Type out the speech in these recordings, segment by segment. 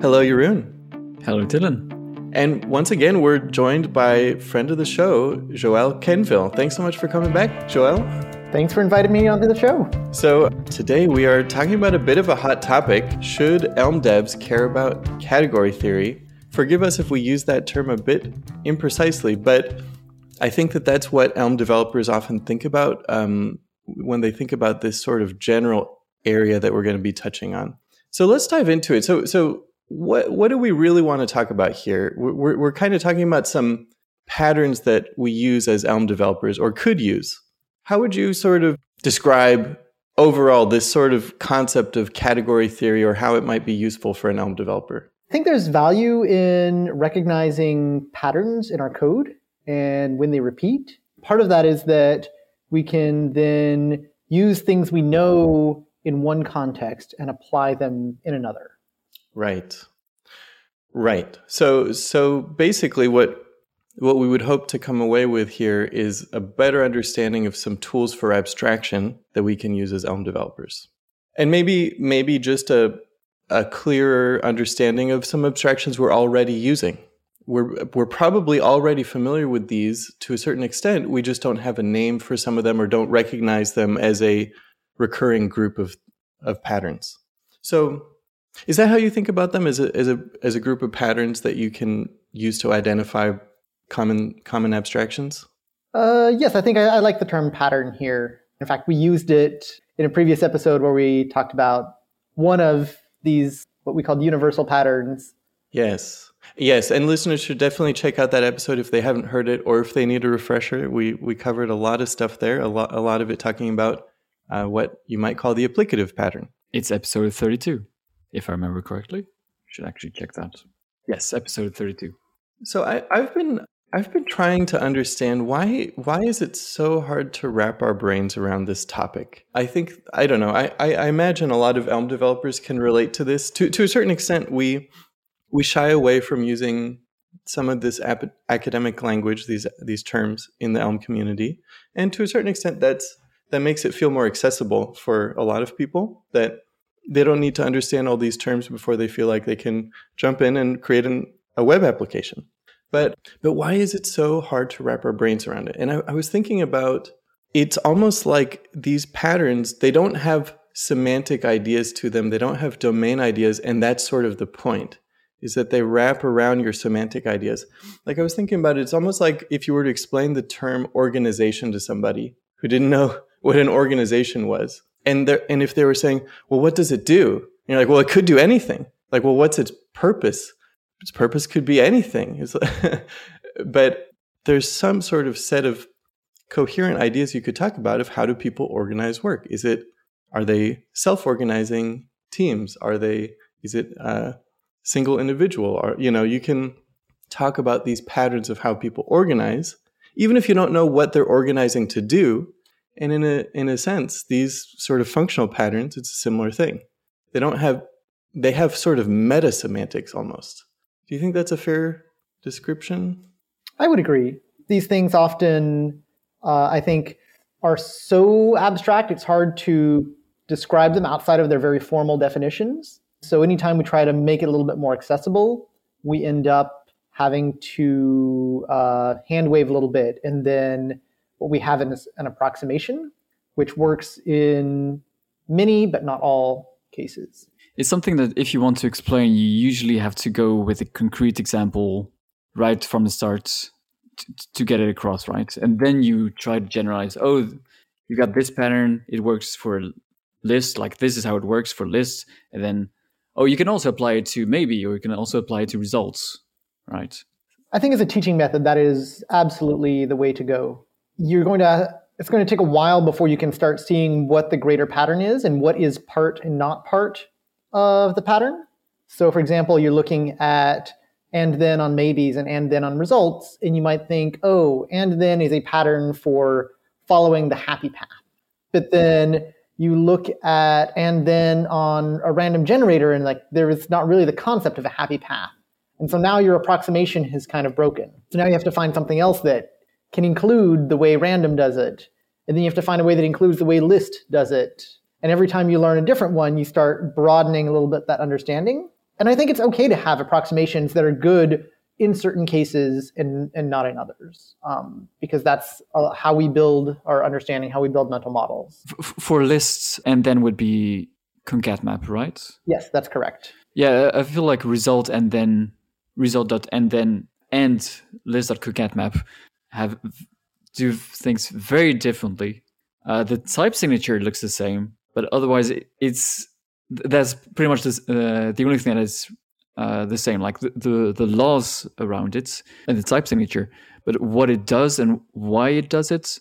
Hello, Jeroen. Hello, Dillon. And once again, we're joined by friend of the show, Joel Quenneville. Thanks so much for coming back, Joel. Thanks for inviting me onto the show. So, today we are talking about a bit of a hot topic. Should Elm devs care about category theory? Forgive us if we use that term a bit imprecisely, but I think that that's what Elm developers often think about um, when they think about this sort of general area that we're going to be touching on. So let's dive into it. So, so what what do we really want to talk about here? We're, we're kind of talking about some patterns that we use as Elm developers or could use how would you sort of describe overall this sort of concept of category theory or how it might be useful for an Elm developer? I think there's value in recognizing patterns in our code and when they repeat. Part of that is that we can then use things we know in one context and apply them in another. Right. Right. So so basically what what we would hope to come away with here is a better understanding of some tools for abstraction that we can use as Elm developers. And maybe maybe just a a clearer understanding of some abstractions we're already using. We're we're probably already familiar with these to a certain extent. We just don't have a name for some of them or don't recognize them as a recurring group of of patterns. So is that how you think about them as a as a as a group of patterns that you can use to identify common common abstractions? Uh, yes, I think I, I, like the term pattern here. In fact, we used it in a previous episode where we talked about one of these what we called universal patterns. Yes, yes, and listeners should definitely check out that episode if they haven't heard it or if they need a refresher. We we covered a lot of stuff there, a lot a lot of it talking about uh, what you might call the applicative pattern. It's episode thirty-two, if I remember correctly. Should actually check that. Yes, episode thirty-two. So I, I've been I've been trying to understand why why is it so hard to wrap our brains around this topic. I think I don't know. I, I, I imagine a lot of Elm developers can relate to this. To to a certain extent, we we shy away from using some of this ap- academic language, these these terms in the Elm community, and to a certain extent, that's that makes it feel more accessible for a lot of people. That they don't need to understand all these terms before they feel like they can jump in and create an, a web application. But but why is it so hard to wrap our brains around it? And I, I was thinking about it's almost like these patterns, they don't have semantic ideas to them, they don't have domain ideas, and that's sort of the point. Is that they wrap around your semantic ideas. Like I was thinking about it, it's almost like if you were to explain the term organization to somebody who didn't know what an organization was. And and if they were saying, well, what does it do? And you're like, well, it could do anything. Like, well, what's its purpose? its purpose could be anything. but there's some sort of set of coherent ideas you could talk about of how do people organize work. Is it are they self-organizing teams? Are they is it a single individual? Or you know, you can talk about these patterns of how people organize, even if you don't know what they're organizing to do. And in a in a sense, these sort of functional patterns, it's a similar thing. They don't have they have sort of meta semantics almost. Do you think that's a fair description? I would agree. These things often, uh, I think, are so abstract, it's hard to describe them outside of their very formal definitions. So anytime we try to make it a little bit more accessible, we end up having to uh, hand wave a little bit. And then what we have is an approximation, which works in many, but not all cases it's something that if you want to explain, you usually have to go with a concrete example right from the start to, to get it across, right? And then you try to generalize. Oh, you got this pattern; it works for lists. Like this is how it works for lists. And then, oh, you can also apply it to maybe, or you can also apply it to results, right? I think as a teaching method, that is absolutely the way to go. You're going to it's going to take a while before you can start seeing what the greater pattern is and what is part and not part of the pattern. So, for example, you're looking at and then on maybes and and then on results, and you might think, oh, and then is a pattern for following the happy path. But then you look at and then on a random generator, and like there is not really the concept of a happy path. And so now your approximation has kind of broken. So now you have to find something else that can include the way random does it. And then you have to find a way that includes the way list does it. And every time you learn a different one, you start broadening a little bit that understanding. And I think it's okay to have approximations that are good in certain cases and, and not in others, um, because that's uh, how we build our understanding, how we build mental models. For lists, and then would be concat right? Yes, that's correct. Yeah, I feel like result and then result dot and then and list dot concat have do things very differently. Uh, the type signature looks the same, but otherwise it, it's that's pretty much uh, the only thing that is uh, the same, like the, the, the laws around it and the type signature. But what it does and why it does it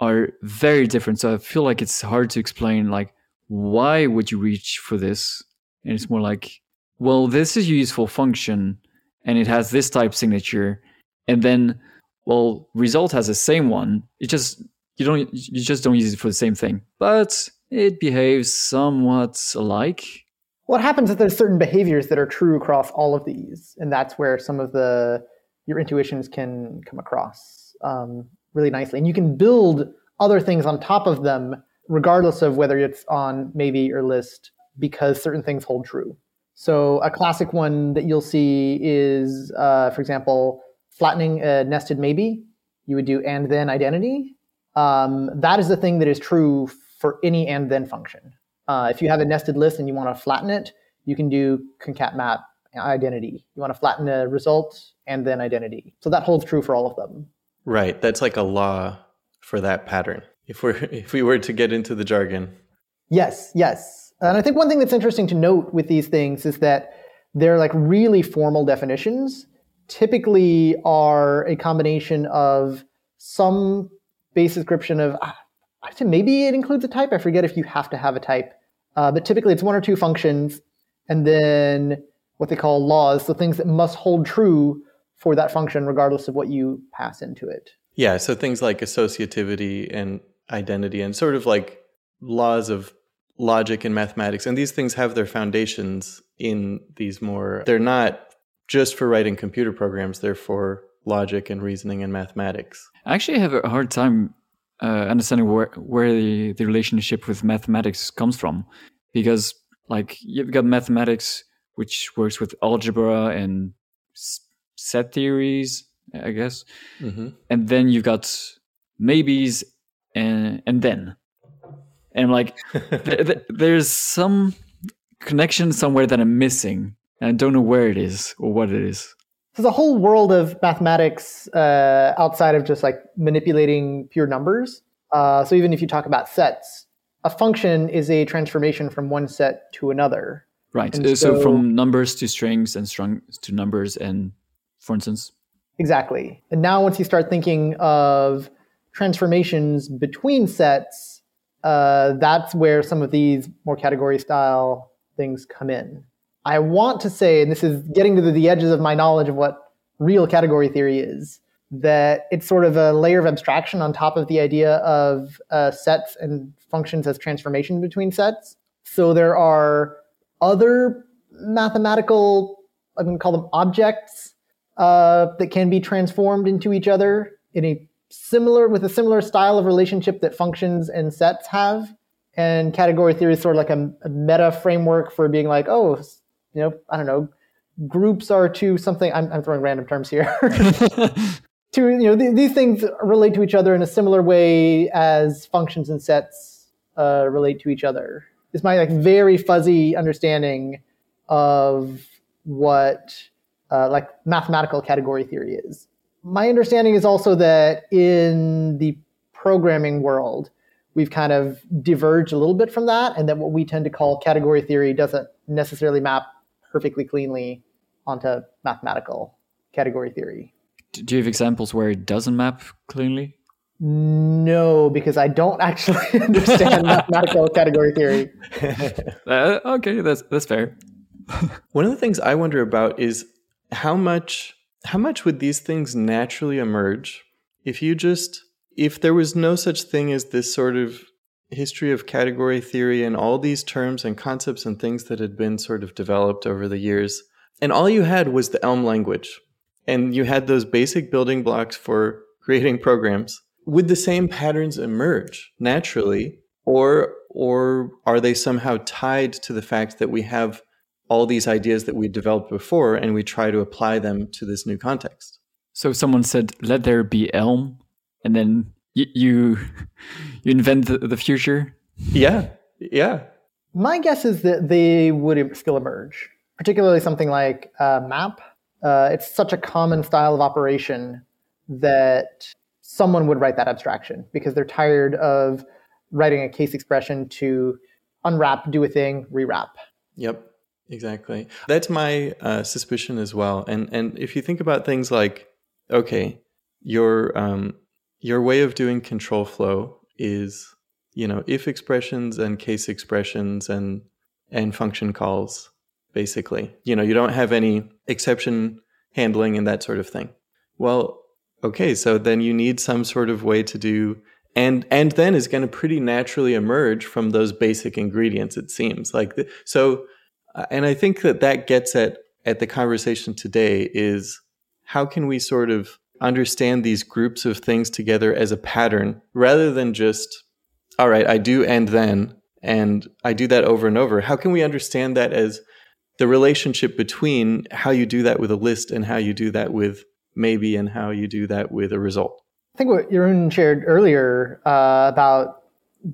are very different. So I feel like it's hard to explain. Like, why would you reach for this? And it's more like, well, this is a useful function, and it has this type signature, and then, well, result has the same one. It just you don't you just don't use it for the same thing, but it behaves somewhat alike what happens is there's certain behaviors that are true across all of these, and that's where some of the your intuitions can come across um, really nicely, and you can build other things on top of them, regardless of whether it's on maybe or list, because certain things hold true. So a classic one that you'll see is, uh, for example, flattening a nested maybe. You would do and then identity. Um, that is the thing that is true for any and then function. Uh, if you have a nested list and you want to flatten it, you can do concat map identity. You want to flatten a result and then identity. So that holds true for all of them. Right. That's like a law for that pattern. If we're if we were to get into the jargon. Yes, yes. And I think one thing that's interesting to note with these things is that they're like really formal definitions typically are a combination of some base description of ah, maybe it includes a type. I forget if you have to have a type. Uh, but typically it's one or two functions and then what they call laws, so things that must hold true for that function regardless of what you pass into it. Yeah, so things like associativity and identity and sort of like laws of logic and mathematics. And these things have their foundations in these more, they're not just for writing computer programs, they're for logic and reasoning and mathematics. I actually have a hard time uh, understanding where where the, the relationship with mathematics comes from, because like you've got mathematics which works with algebra and set theories, I guess, mm-hmm. and then you've got maybes and and then, and I'm like, th- th- there's some connection somewhere that I'm missing, and I don't know where it is or what it is there's a whole world of mathematics uh, outside of just like manipulating pure numbers. Uh, so even if you talk about sets, a function is a transformation from one set to another. Right. So, so, from numbers to strings and strings to numbers, and for instance. Exactly. And now once you start thinking of transformations between sets, uh, that's where some of these more category style things come in. I want to say, and this is getting to the, the edges of my knowledge of what real category theory is, that it's sort of a layer of abstraction on top of the idea of uh, sets and functions as transformation between sets. So there are other mathematical, I'm going to call them objects, uh, that can be transformed into each other in a similar, with a similar style of relationship that functions and sets have. And category theory is sort of like a, a meta framework for being like, oh, you know, I don't know, groups are to something. I'm, I'm throwing random terms here. to you know, th- these things relate to each other in a similar way as functions and sets uh, relate to each other. Is my like very fuzzy understanding of what uh, like mathematical category theory is. My understanding is also that in the programming world, we've kind of diverged a little bit from that, and that what we tend to call category theory doesn't necessarily map perfectly cleanly onto mathematical category theory. Do you have examples where it doesn't map cleanly? No, because I don't actually understand mathematical category theory. Uh, okay, that's that's fair. One of the things I wonder about is how much how much would these things naturally emerge if you just if there was no such thing as this sort of history of category theory and all these terms and concepts and things that had been sort of developed over the years. And all you had was the Elm language. And you had those basic building blocks for creating programs. Would the same patterns emerge naturally? Or, or are they somehow tied to the fact that we have all these ideas that we developed before and we try to apply them to this new context. So someone said, "Let there be Elm," and then y- you you invent the, the future. Yeah, yeah. My guess is that they would still emerge, particularly something like uh, map. Uh, it's such a common style of operation that someone would write that abstraction because they're tired of writing a case expression to unwrap, do a thing, rewrap. Yep. Exactly. That's my uh, suspicion as well. And and if you think about things like, okay, your um, your way of doing control flow is, you know, if expressions and case expressions and and function calls, basically. You know, you don't have any exception handling and that sort of thing. Well, okay, so then you need some sort of way to do and and then is going to pretty naturally emerge from those basic ingredients it seems like the, so uh, and I think that that gets at at the conversation today is how can we sort of understand these groups of things together as a pattern rather than just all right, I do and then and I do that over and over. How can we understand that as the relationship between how you do that with a list and how you do that with maybe and how you do that with a result? I think what Jeroen shared earlier uh, about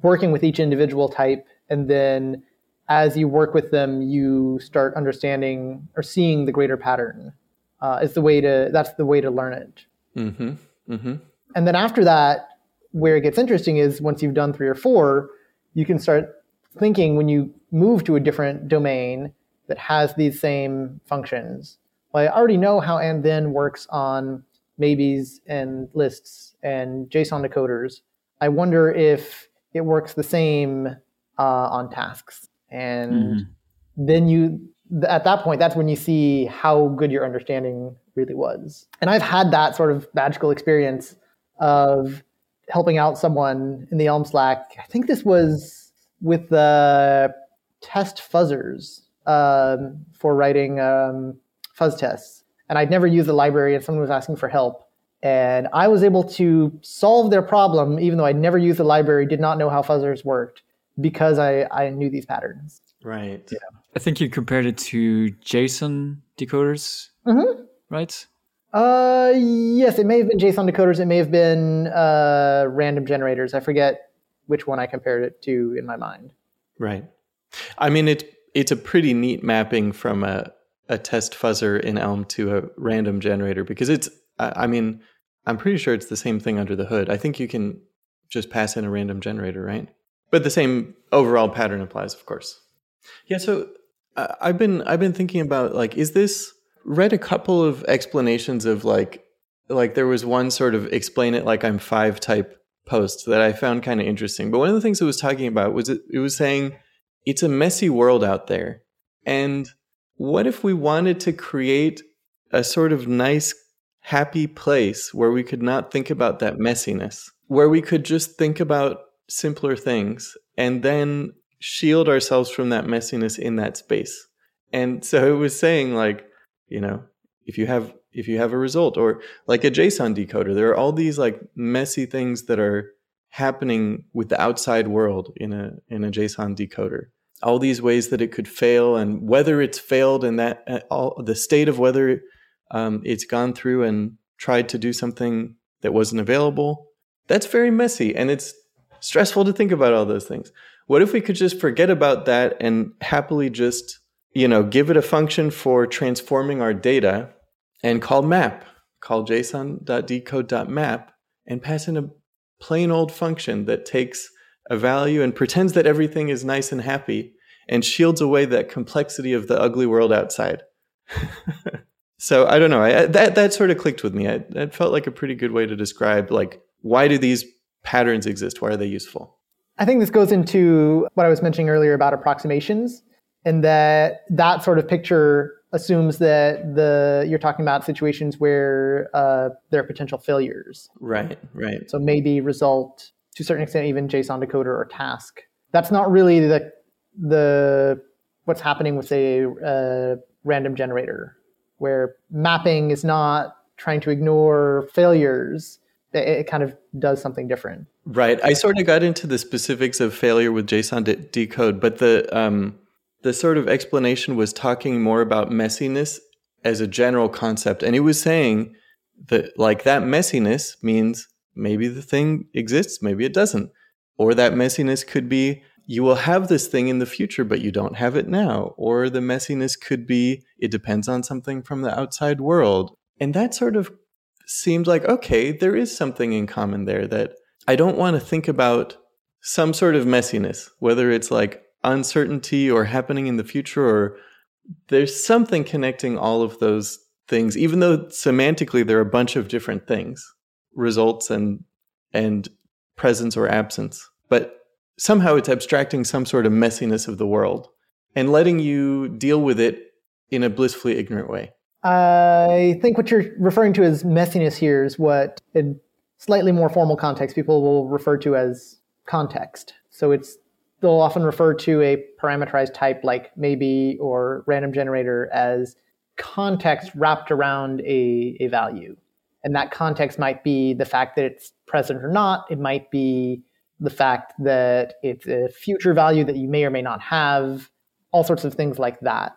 working with each individual type and then as you work with them, you start understanding or seeing the greater pattern. Uh, is the way to that's the way to learn it. Mm-hmm. Mm-hmm. And then after that, where it gets interesting is once you've done three or four, you can start thinking when you move to a different domain that has these same functions. Well, I already know how and then works on maybes and lists and JSON decoders. I wonder if it works the same uh, on tasks and mm-hmm. then you at that point that's when you see how good your understanding really was and i've had that sort of magical experience of helping out someone in the elm slack i think this was with the test fuzzers um, for writing um, fuzz tests and i'd never used the library and someone was asking for help and i was able to solve their problem even though i'd never used the library did not know how fuzzers worked because I, I knew these patterns. Right. Yeah. I think you compared it to JSON decoders, mm-hmm. Right? Uh, yes, it may have been JSON decoders. It may have been uh, random generators. I forget which one I compared it to in my mind. Right. I mean, it it's a pretty neat mapping from a, a test fuzzer in Elm to a random generator because it's, I mean, I'm pretty sure it's the same thing under the hood. I think you can just pass in a random generator, right? But the same overall pattern applies, of course. Yeah. So uh, I've been I've been thinking about like, is this read a couple of explanations of like like there was one sort of explain it like I'm five type post that I found kind of interesting. But one of the things it was talking about was it, it was saying it's a messy world out there. And what if we wanted to create a sort of nice, happy place where we could not think about that messiness, where we could just think about simpler things and then shield ourselves from that messiness in that space. And so it was saying like, you know, if you have if you have a result or like a JSON decoder, there are all these like messy things that are happening with the outside world in a in a JSON decoder. All these ways that it could fail and whether it's failed and that uh, all the state of whether um, it's gone through and tried to do something that wasn't available. That's very messy and it's stressful to think about all those things. What if we could just forget about that and happily just, you know, give it a function for transforming our data and call map, call json.decode.map and pass in a plain old function that takes a value and pretends that everything is nice and happy and shields away that complexity of the ugly world outside. so I don't know. I, that that sort of clicked with me. I, that felt like a pretty good way to describe like why do these patterns exist? Why are they useful? I think this goes into what I was mentioning earlier about approximations, and that that sort of picture assumes that the you're talking about situations where uh, there are potential failures. Right, right. So maybe result to a certain extent even JSON decoder or task. That's not really the the what's happening with say a uh, random generator, where mapping is not trying to ignore failures it kind of does something different. Right. I sort of got into the specifics of failure with JSON de- decode, but the um, the sort of explanation was talking more about messiness as a general concept. And he was saying that, like, that messiness means maybe the thing exists, maybe it doesn't. Or that messiness could be you will have this thing in the future, but you don't have it now. Or the messiness could be it depends on something from the outside world. And that sort of seemed like, okay, there is something in common there that I don't want to think about some sort of messiness, whether it's like uncertainty or happening in the future, or there's something connecting all of those things, even though semantically they're a bunch of different things, results and and presence or absence. But somehow it's abstracting some sort of messiness of the world and letting you deal with it in a blissfully ignorant way. I think what you're referring to as messiness here is what in slightly more formal context people will refer to as context. So it's they'll often refer to a parameterized type like maybe or random generator as context wrapped around a, a value. And that context might be the fact that it's present or not. It might be the fact that it's a future value that you may or may not have, all sorts of things like that.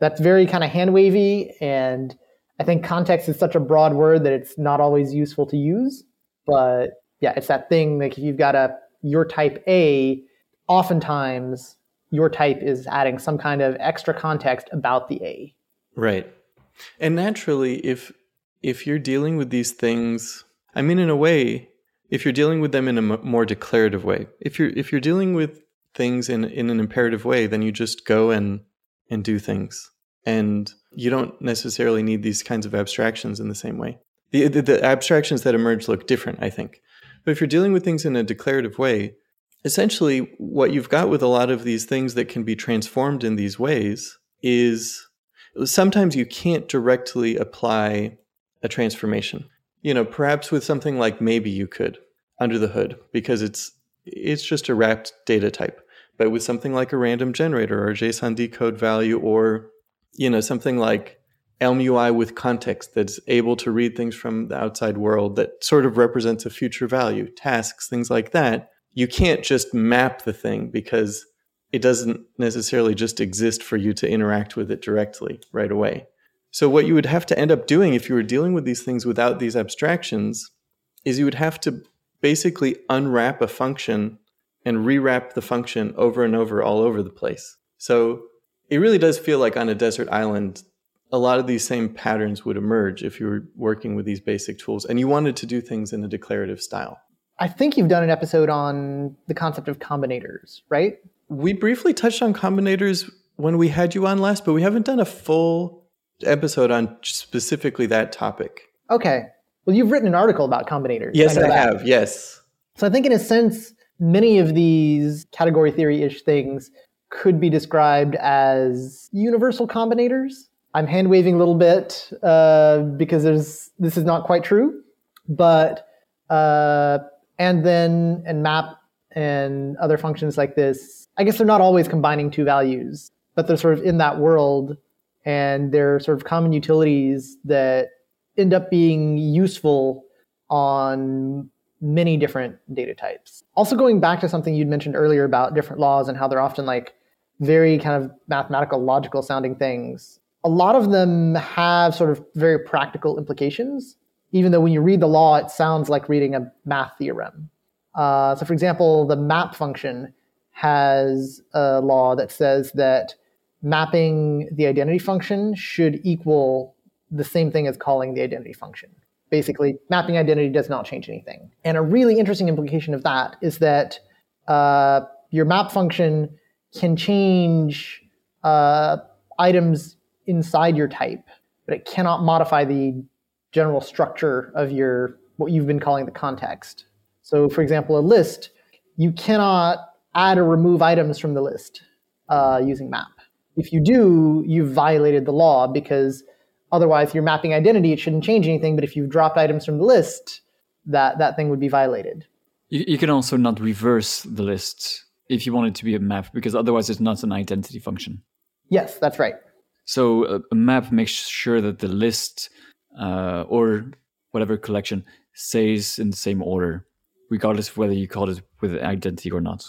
That's very kind of hand wavy, and I think context is such a broad word that it's not always useful to use. But yeah, it's that thing like if you've got a your type A, oftentimes your type is adding some kind of extra context about the A. Right. And naturally, if if you're dealing with these things, I mean, in a way, if you're dealing with them in a more declarative way, if you're if you're dealing with things in in an imperative way, then you just go and and do things, and you don't necessarily need these kinds of abstractions in the same way. The, the, the abstractions that emerge look different, I think. But if you're dealing with things in a declarative way, essentially what you've got with a lot of these things that can be transformed in these ways is sometimes you can't directly apply a transformation you know, perhaps with something like maybe you could under the hood because it's it's just a wrapped data type. But with something like a random generator or JSON decode value or you know something like Elm UI with context that's able to read things from the outside world that sort of represents a future value, tasks, things like that. You can't just map the thing because it doesn't necessarily just exist for you to interact with it directly right away. So, what you would have to end up doing if you were dealing with these things without these abstractions is you would have to basically unwrap a function and rewrap the function over and over all over the place. So, it really does feel like on a desert island, a lot of these same patterns would emerge if you were working with these basic tools and you wanted to do things in a declarative style. I think you've done an episode on the concept of combinators, right? We briefly touched on combinators when we had you on last, but we haven't done a full episode on specifically that topic. Okay. Well, you've written an article about combinators. Yes, I, I have. Yes. So I think, in a sense, many of these category theory ish things could be described as universal combinators. I'm hand waving a little bit uh, because there's this is not quite true, but uh, and then and map and other functions like this. I guess they're not always combining two values, but they're sort of in that world and they're sort of common utilities that end up being useful on many different data types. Also, going back to something you'd mentioned earlier about different laws and how they're often like very kind of mathematical, logical sounding things, a lot of them have sort of very practical implications, even though when you read the law, it sounds like reading a math theorem. Uh, so, for example, the map function has a law that says that mapping the identity function should equal the same thing as calling the identity function. Basically, mapping identity does not change anything. And a really interesting implication of that is that uh, your map function can change uh, items inside your type, but it cannot modify the general structure of your what you've been calling the context. So, for example, a list, you cannot add or remove items from the list uh, using map if you do, you've violated the law because otherwise you're mapping identity. It shouldn't change anything. But if you've dropped items from the list, that, that thing would be violated. You, you can also not reverse the list if you want it to be a map because otherwise it's not an identity function. Yes, that's right. So a map makes sure that the list uh, or whatever collection stays in the same order, regardless of whether you call it with an identity or not.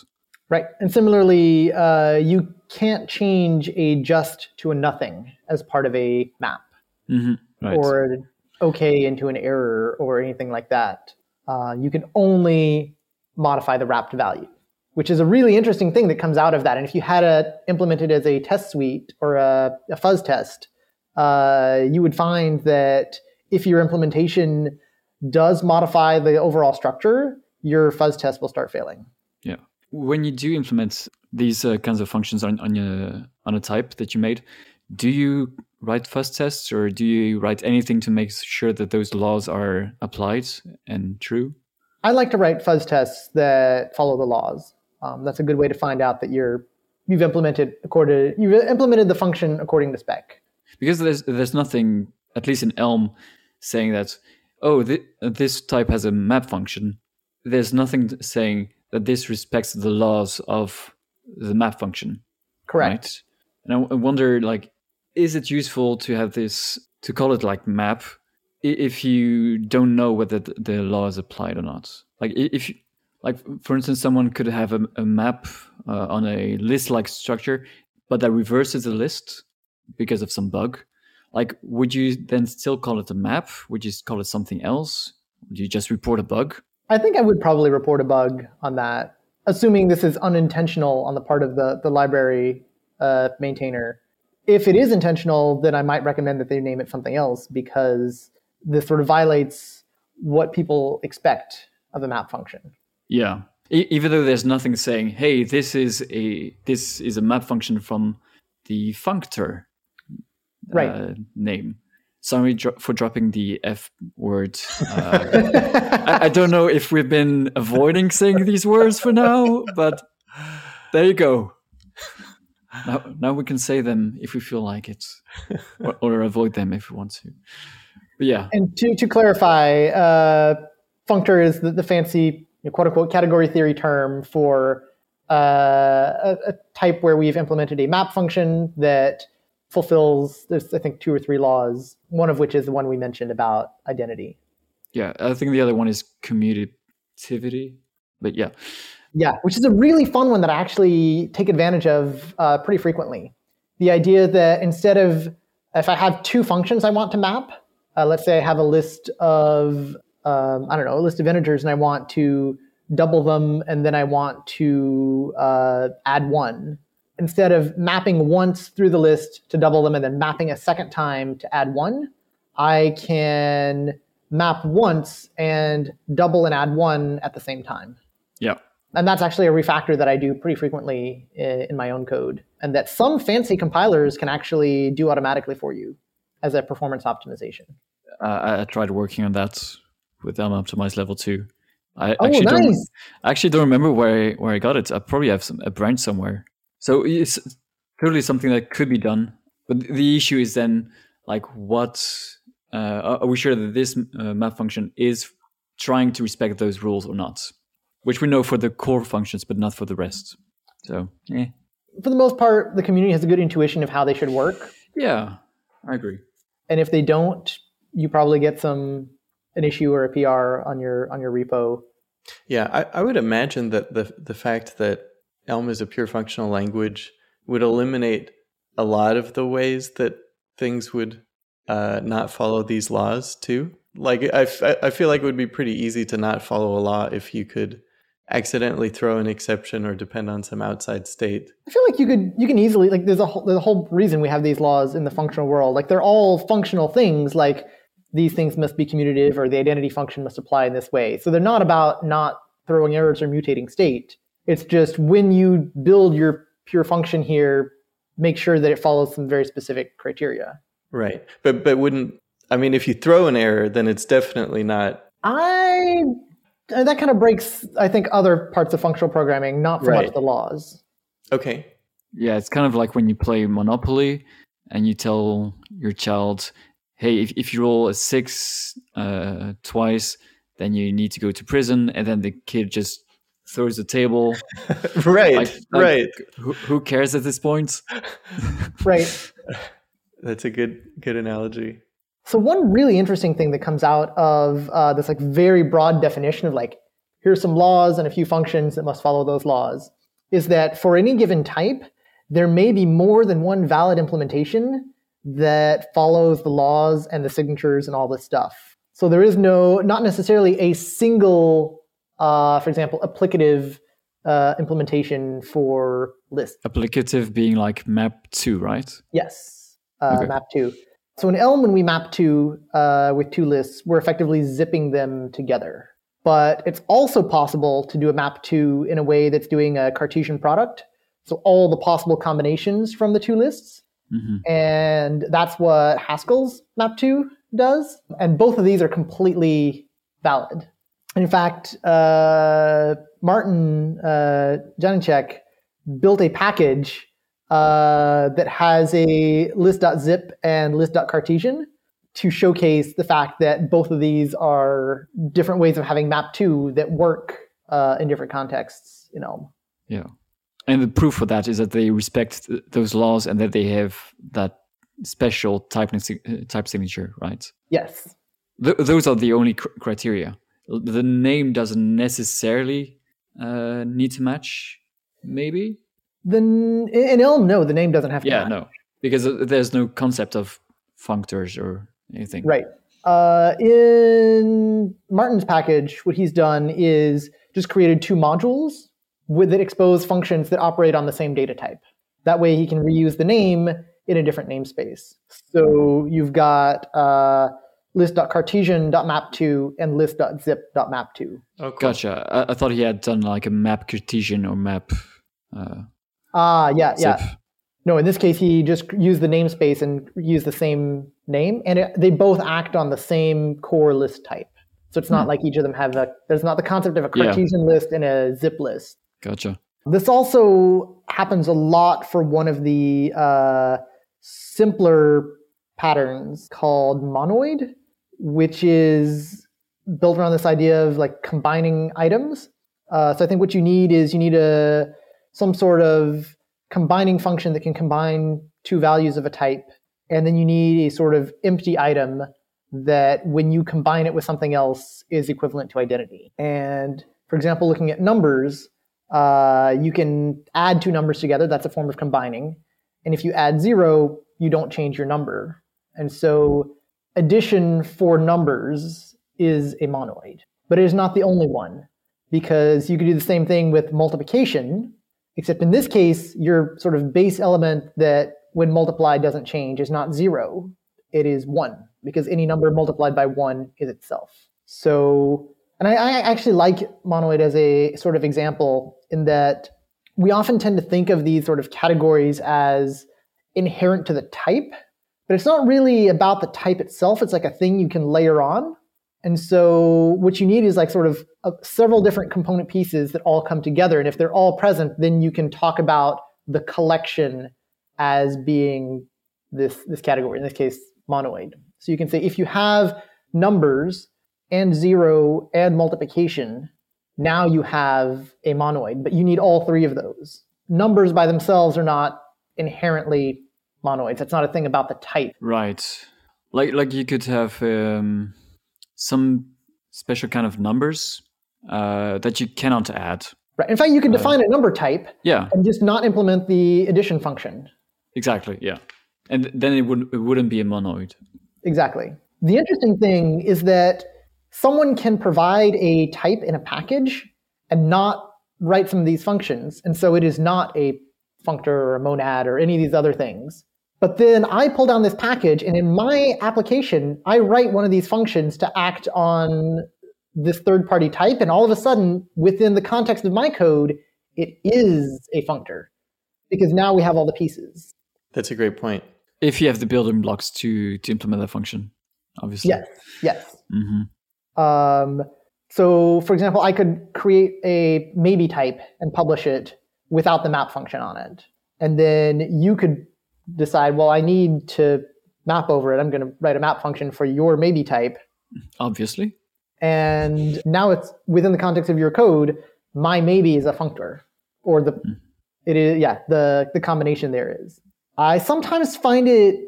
Right. And similarly, uh, you can't change a just to a nothing as part of a map hmm Right. or okay into an error or anything like that. Uh, you can only modify the wrapped value, which is a really interesting thing that comes out of that. And if you had it implemented as a test suite or a, a fuzz test, uh, you would find that if your implementation does modify the overall structure, your fuzz test will start failing. Yeah. When you do implement these uh, kinds of functions on on a on a type that you made, do you write fuzz tests or do you write anything to make sure that those laws are applied and true? I like to write fuzz tests that follow the laws. Um, that's a good way to find out that you're you've implemented according you've implemented the function according to spec. Because there's there's nothing, at least in Elm, saying that oh th- this type has a map function. There's nothing saying that this respects the laws of the map function. Correct. Right? And I, w- I wonder, like, is it useful to have this to call it like map if you don't know whether the law is applied or not? Like, if, you, like, for instance, someone could have a, a map uh, on a list-like structure, but that reverses the list because of some bug. Like, would you then still call it a map? Would you call it something else? Would you just report a bug? I think I would probably report a bug on that, assuming this is unintentional on the part of the the library uh, maintainer. If it is intentional, then I might recommend that they name it something else because this sort of violates what people expect of a map function. Yeah. Even though there's nothing saying, "Hey, this is a this is a map function from the functor Right. uh, name." Sorry dro- for dropping the F word. Uh, I, I don't know if we've been avoiding saying these words for now, but there you go. Now, now we can say them if we feel like it, or, or avoid them if we want to. But yeah, And to, to clarify, uh, functor is the, the fancy you know, quote unquote category theory term for uh, a, a type where we've implemented a map function that fulfills, there's, I think, two or three laws, one of which is the one we mentioned about identity. yeah. I think the other one is commutativity. But yeah, Yeah, which is a really fun one that I actually take advantage of uh, pretty frequently. The idea that instead of, if I have two functions I want to map, uh, let's say I have a list of, um, I don't know, a list of integers and I want to double them and then I want to uh, add one. Instead of mapping once through the list to double them and then mapping a second time to add one, I can map once and double and add one at the same time yeah. and that's actually a refactor that I do pretty frequently in my own code, and that some fancy compilers can actually do automatically for you as a performance optimization. uh, I, tried working on that with Elm Optimized Level Two. I Oh, actually don't. nice. I actually don't remember where I, where I got it. I probably have some, a branch somewhere. So it's totally something that could be done. But the issue is then like what uh, are we sure that this uh, map function is trying to respect those rules or not? Which we know for the core functions, but not for the rest. So eh. For the most part, the community has a good intuition of how they should work, yeah, I agree. and if they don't, you probably get some an issue or a PR on your on your repo. Yeah, I, I would imagine that the the fact that Elm is a pure functional language would eliminate a lot of the ways that things would uh, not follow these laws too. Like I, f- I feel like it would be pretty easy to not follow a law if you could accidentally throw an exception or depend on some outside state. I feel like you could you can easily like there's a whole, there's a whole reason we have these laws in the functional world. Like they're all functional things. Like these things must be commutative, or the identity function must apply in this way. So they're not about not throwing errors or mutating state. It's just when you build your pure function here, make sure that it follows some very specific criteria. Right. But but wouldn't I mean if you throw an error then it's definitely not I uh, that kind of breaks, I think, other parts of functional programming, not so Right. much the laws. okay. Yeah, it's kind of like when you play Monopoly and you tell your child, hey, if, if you roll a six uh, twice, then you need to go to prison. And then the kid just throws the table. right. Like- like- right. Who, who cares at this point? Right. That's a good good analogy. So one really interesting thing that comes out of uh, this like very broad definition of like here's some laws and a few functions that must follow those laws is that for any given type, there may be more than one valid implementation that follows the laws and the signatures and all this stuff. So there is no, not necessarily a single, uh, for example, applicative uh, implementation for lists. Applicative being like map two, right? Yes, uh, okay. map two. So in Elm, when we map two uh, with two lists, we're effectively zipping them together. But it's also possible to do a map two in a way that's doing a Cartesian product. So all the possible combinations from the two lists. Mm-hmm. And that's what Haskell's map two does. And both of these are completely valid. In fact, uh, Martin uh, Janiczek built a package uh, that has a list.zip and list.cartesian to showcase the fact that both of these are different ways of having map2 that work uh, in different contexts you know yeah. And the proof for that is that they respect th- those laws and that they have that special type, type signature right? Yes. Th- those are the only cr- criteria the name doesn't necessarily uh, need to match maybe then in Elm, no, the name doesn't have to. Yeah, match. no, because there's no concept of functors or anything. Right. Uh, in Martin's package, what he's done is just created two modules with that expose functions that operate on the same data type. That way, he can reuse the name in a different namespace. So you've got uh, list.cartesian.map2 and list.zip.map2. Oh, cool. Gotcha. I, I, thought he had done like a map Cartesian or map. Uh, Ah, uh, yeah, zip. yeah. No, in this case, he just used the namespace and used the same name, and it, they both act on the same core list type. So it's not hmm. like each of them have a. There's not the concept of a Cartesian yeah. list and a zip list. Gotcha. This also happens a lot for one of the uh, simpler patterns called monoid, which is built around this idea of like combining items. Uh, so I think what you need is you need a some sort of combining function that can combine two values of a type. And then you need a sort of empty item that when you combine it with something else is equivalent to identity. And for example, looking at numbers, uh, you can add two numbers together. That's a form of combining. And if you add zero, you don't change your number. And so addition for numbers is a monoid, but it is not the only one because you could do the same thing with multiplication, Except in this case, your sort of base element that when multiplied doesn't change is not zero, it is one, because any number multiplied by one is itself. So, and I, I actually like monoid as a sort of example in that we often tend to think of these sort of categories as inherent to the type, but it's not really about the type itself. It's like a thing you can layer on. And so what you need is like sort of uh, several different component pieces that all come together. And if they're all present, then you can talk about the collection as being this, this category, in this case, monoid. So you can say if you have numbers and zero and multiplication, now you have a monoid, but you need all three of those. Numbers by themselves are not inherently monoids. That's not a thing about the type. Right. Like like you could have um some special kind of numbers uh, that you cannot add. Right. In fact, you can uh, define uh, a number type. Yeah. And just not implement the addition function. Exactly. Yeah. And then it would it wouldn't be a monoid. Exactly. The interesting thing is that someone can provide a type in a package and not write some of these functions, and so it is not a functor or a monad or any of these other things. But then I pull down this package, and in my application, I write one of these functions to act on this third party type. And all of a sudden, within the context of my code, it is a functor because now we have all the pieces. That's a great point. If you have the building blocks to, to implement that function, obviously. Yes, yes. Mm-hmm. Um, so, for example, I could create a maybe type and publish it without the map function on it. And then you could decide, well, I need to map over it. I'm going to write a map function for your maybe type. Obviously. And now it's within the context of your code, my maybe is a functor. Or the mm. it is yeah, the the combination there is. I sometimes find it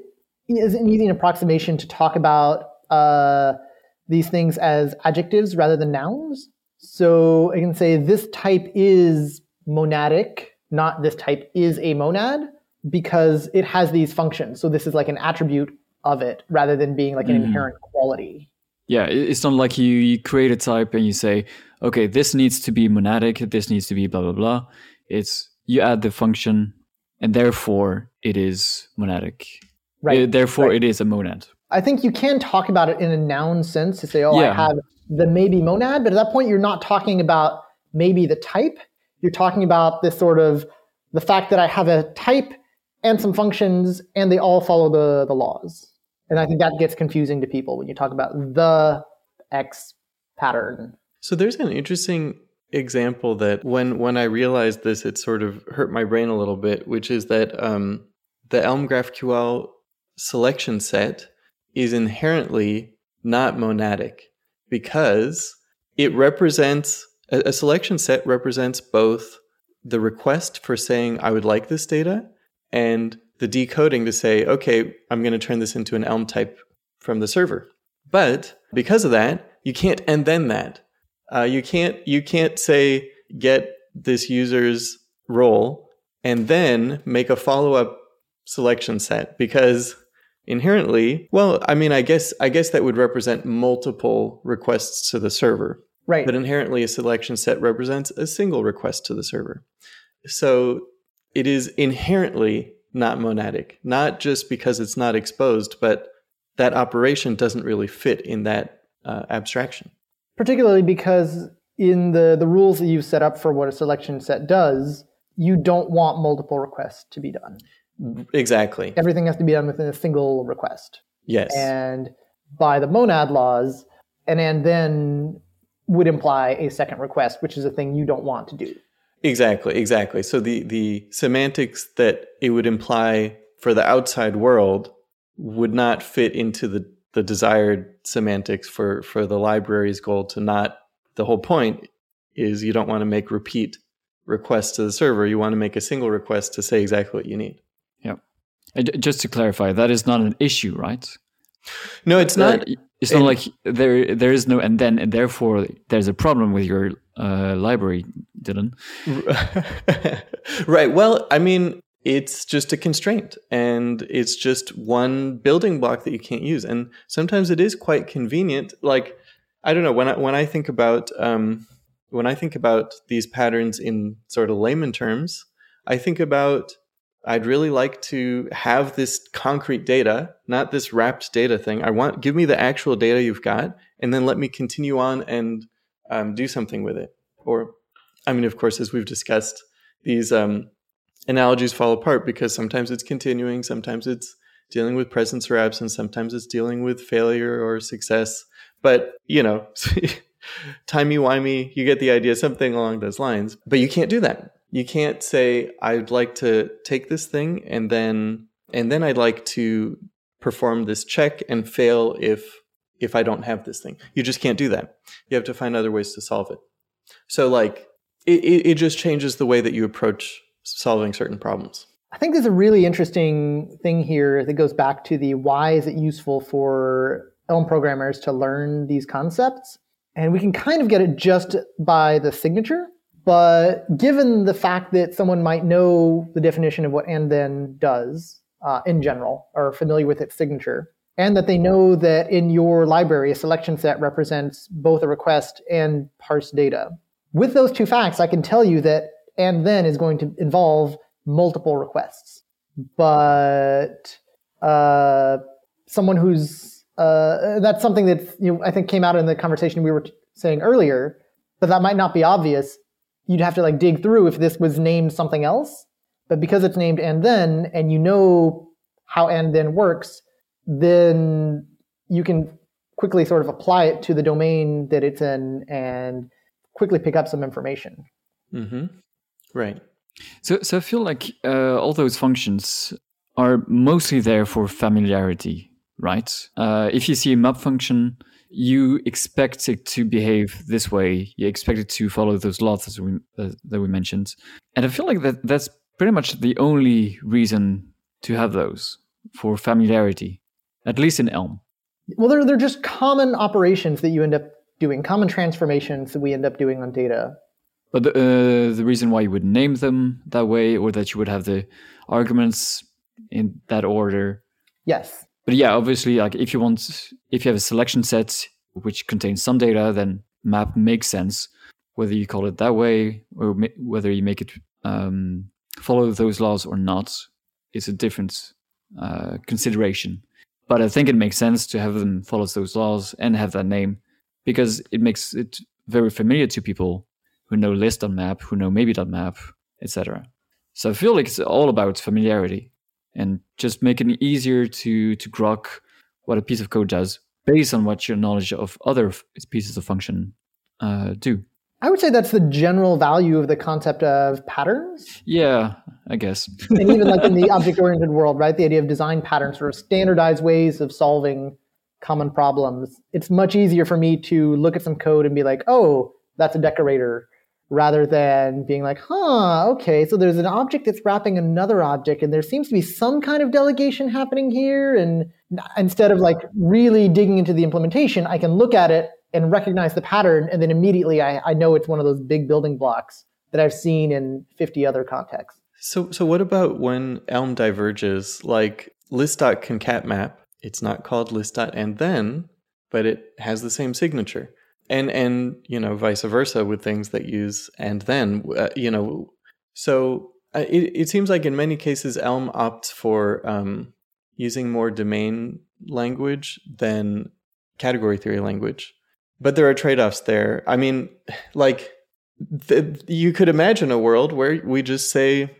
is an easy approximation to talk about uh, these things as adjectives rather than nouns. So I can say this type is monadic not this type is a monad because it has these functions. So this is like an attribute of it rather than being like an Mhm. inherent quality. Yeah, it's not like you, you create a type and you say, okay, this needs to be monadic, this needs to be blah blah blah. It's you add the function, and therefore it is monadic. Right. Uh, therefore, right. it is a monad. I think you can talk about it in a noun sense to say, oh, I have the maybe monad, but at that point, you're not talking about maybe the type. You're talking about this sort of the fact that I have a type and some functions, and they all follow the, the laws. And I think that gets confusing to people when you talk about the X pattern. So there's an interesting example that when when I realized this, it sort of hurt my brain a little bit, which is that um, the Elm GraphQL selection set is inherently not monadic because it represents a, a selection set represents both the request for saying I would like this data and the decoding to say, okay, I'm going to turn this into an Elm type from the server. But because of that, you can't and then that. Uh, you can't you can't say get this user's role and then make a follow up selection set because inherently, well, I mean, I guess I guess that would represent multiple requests to the server, Right. but inherently a selection set represents a single request to the server. So it is inherently not monadic, not just because it's not exposed, but that operation doesn't really fit in that uh, abstraction. particularly because in the, the rules that you've set up for what a selection set does, you don't want multiple requests to be done. Exactly. Everything has to be done within a single request. Yes. And by the monad laws, an and then would imply a second request, which is a thing you don't want to do. Exactly, exactly. So the the semantics that it would imply for the outside world would not fit into the the desired semantics for for the library's goal to not the whole point is you don't want to make repeat requests to the server. You want to make a single request to say exactly what you need. And j- just to clarify, that is not an issue, right? No, it's not. Uh, it's not and- like there there is no and then and therefore there's a problem with your uh, library, Dillon. right. Well, I mean, it's just a constraint and it's just one building block that you can't use. And sometimes it is quite convenient. Like, I don't know, when I, when I think about, um, when I think about these patterns in sort of layman terms, I think about I'd really like to have this concrete data, not this wrapped data thing. I want give me the actual data you've got, and then let me continue on and um, do something with it. Or, I mean, of course, as we've discussed, these um, analogies fall apart because sometimes it's continuing, sometimes it's dealing with presence or absence, sometimes it's dealing with failure or success. But you know, timey wimey, you get the idea, something along those lines. But you can't do that. You can't say, "I'd like to take this thing and then and then I'd like to perform this check and fail if if I don't have this thing." You just can't do that. You have to find other ways to solve it. So, like, it, it, just changes the way that you approach solving certain problems. I think there's a really interesting thing here that goes back to the why is it useful for Elm programmers to learn these concepts? And we can kind of get it just by the signature. But given the fact that someone might know the definition of what and then does uh, in general, or familiar with its signature, and that they know that in your library, a selection set represents both a request and parsed data. With those two facts, I can tell you that and then is going to involve multiple requests. But uh, someone who's uh, that's something that you know, I think came out in the conversation we were t- saying earlier, but that might not be obvious. You'd have to like dig through if this was named something else. But because it's named and then, and you know how and then works, then you can quickly sort of apply it to the domain that it's in and quickly pick up some information. Mm-hmm. Right. So, so I feel like uh, all those functions are mostly there for familiarity, right? Uh, if you see a map function, you expect it to behave this way. You expect it to follow those laws as we, uh, that we mentioned, and I feel like that that's pretty much the only reason to have those for familiarity, at least in Elm. Well, they're, they're just common operations that you end up doing, common transformations that we end up doing on data. But the, uh, the reason why you would name them that way, or that you would have the arguments in that order. Yes. But yeah, obviously, like if you want, if you have a selection set which contains some data, then map makes sense. Whether you call it that way or ma- whether you make it um, follow those laws or not is a different uh, consideration. But I think it makes sense to have them follow those laws and have that name because it makes it very familiar to people who know list.map, who know maybe.map, etc. So I feel like it's all about familiarity and just making it easier to to grok what a piece of code does based on what your knowledge of other f- pieces of function uh, do. I would say that's the general value of the concept of patterns. Yeah, I guess. and even like in the object oriented world, right? The idea of design patterns, sort of standardized ways of solving common problems. It's much easier for me to look at some code and be like, oh, that's a decorator, rather than being like, huh, okay, so there's an object that's wrapping another object, and there seems to be some kind of delegation happening here. And instead of like really digging into the implementation, I can look at it and recognize the pattern, and then immediately I, I know it's one of those big building blocks that I've seen in 50 other contexts. So, so what about when Elm diverges, like list.concat It's not called list. and then, but it has the same signature. And and you know vice versa with things that use and then uh, you know so uh, it it seems like in many cases Elm opts for um, using more domain language than category theory language but there are trade-offs there. I mean, like you could imagine a world where we just say,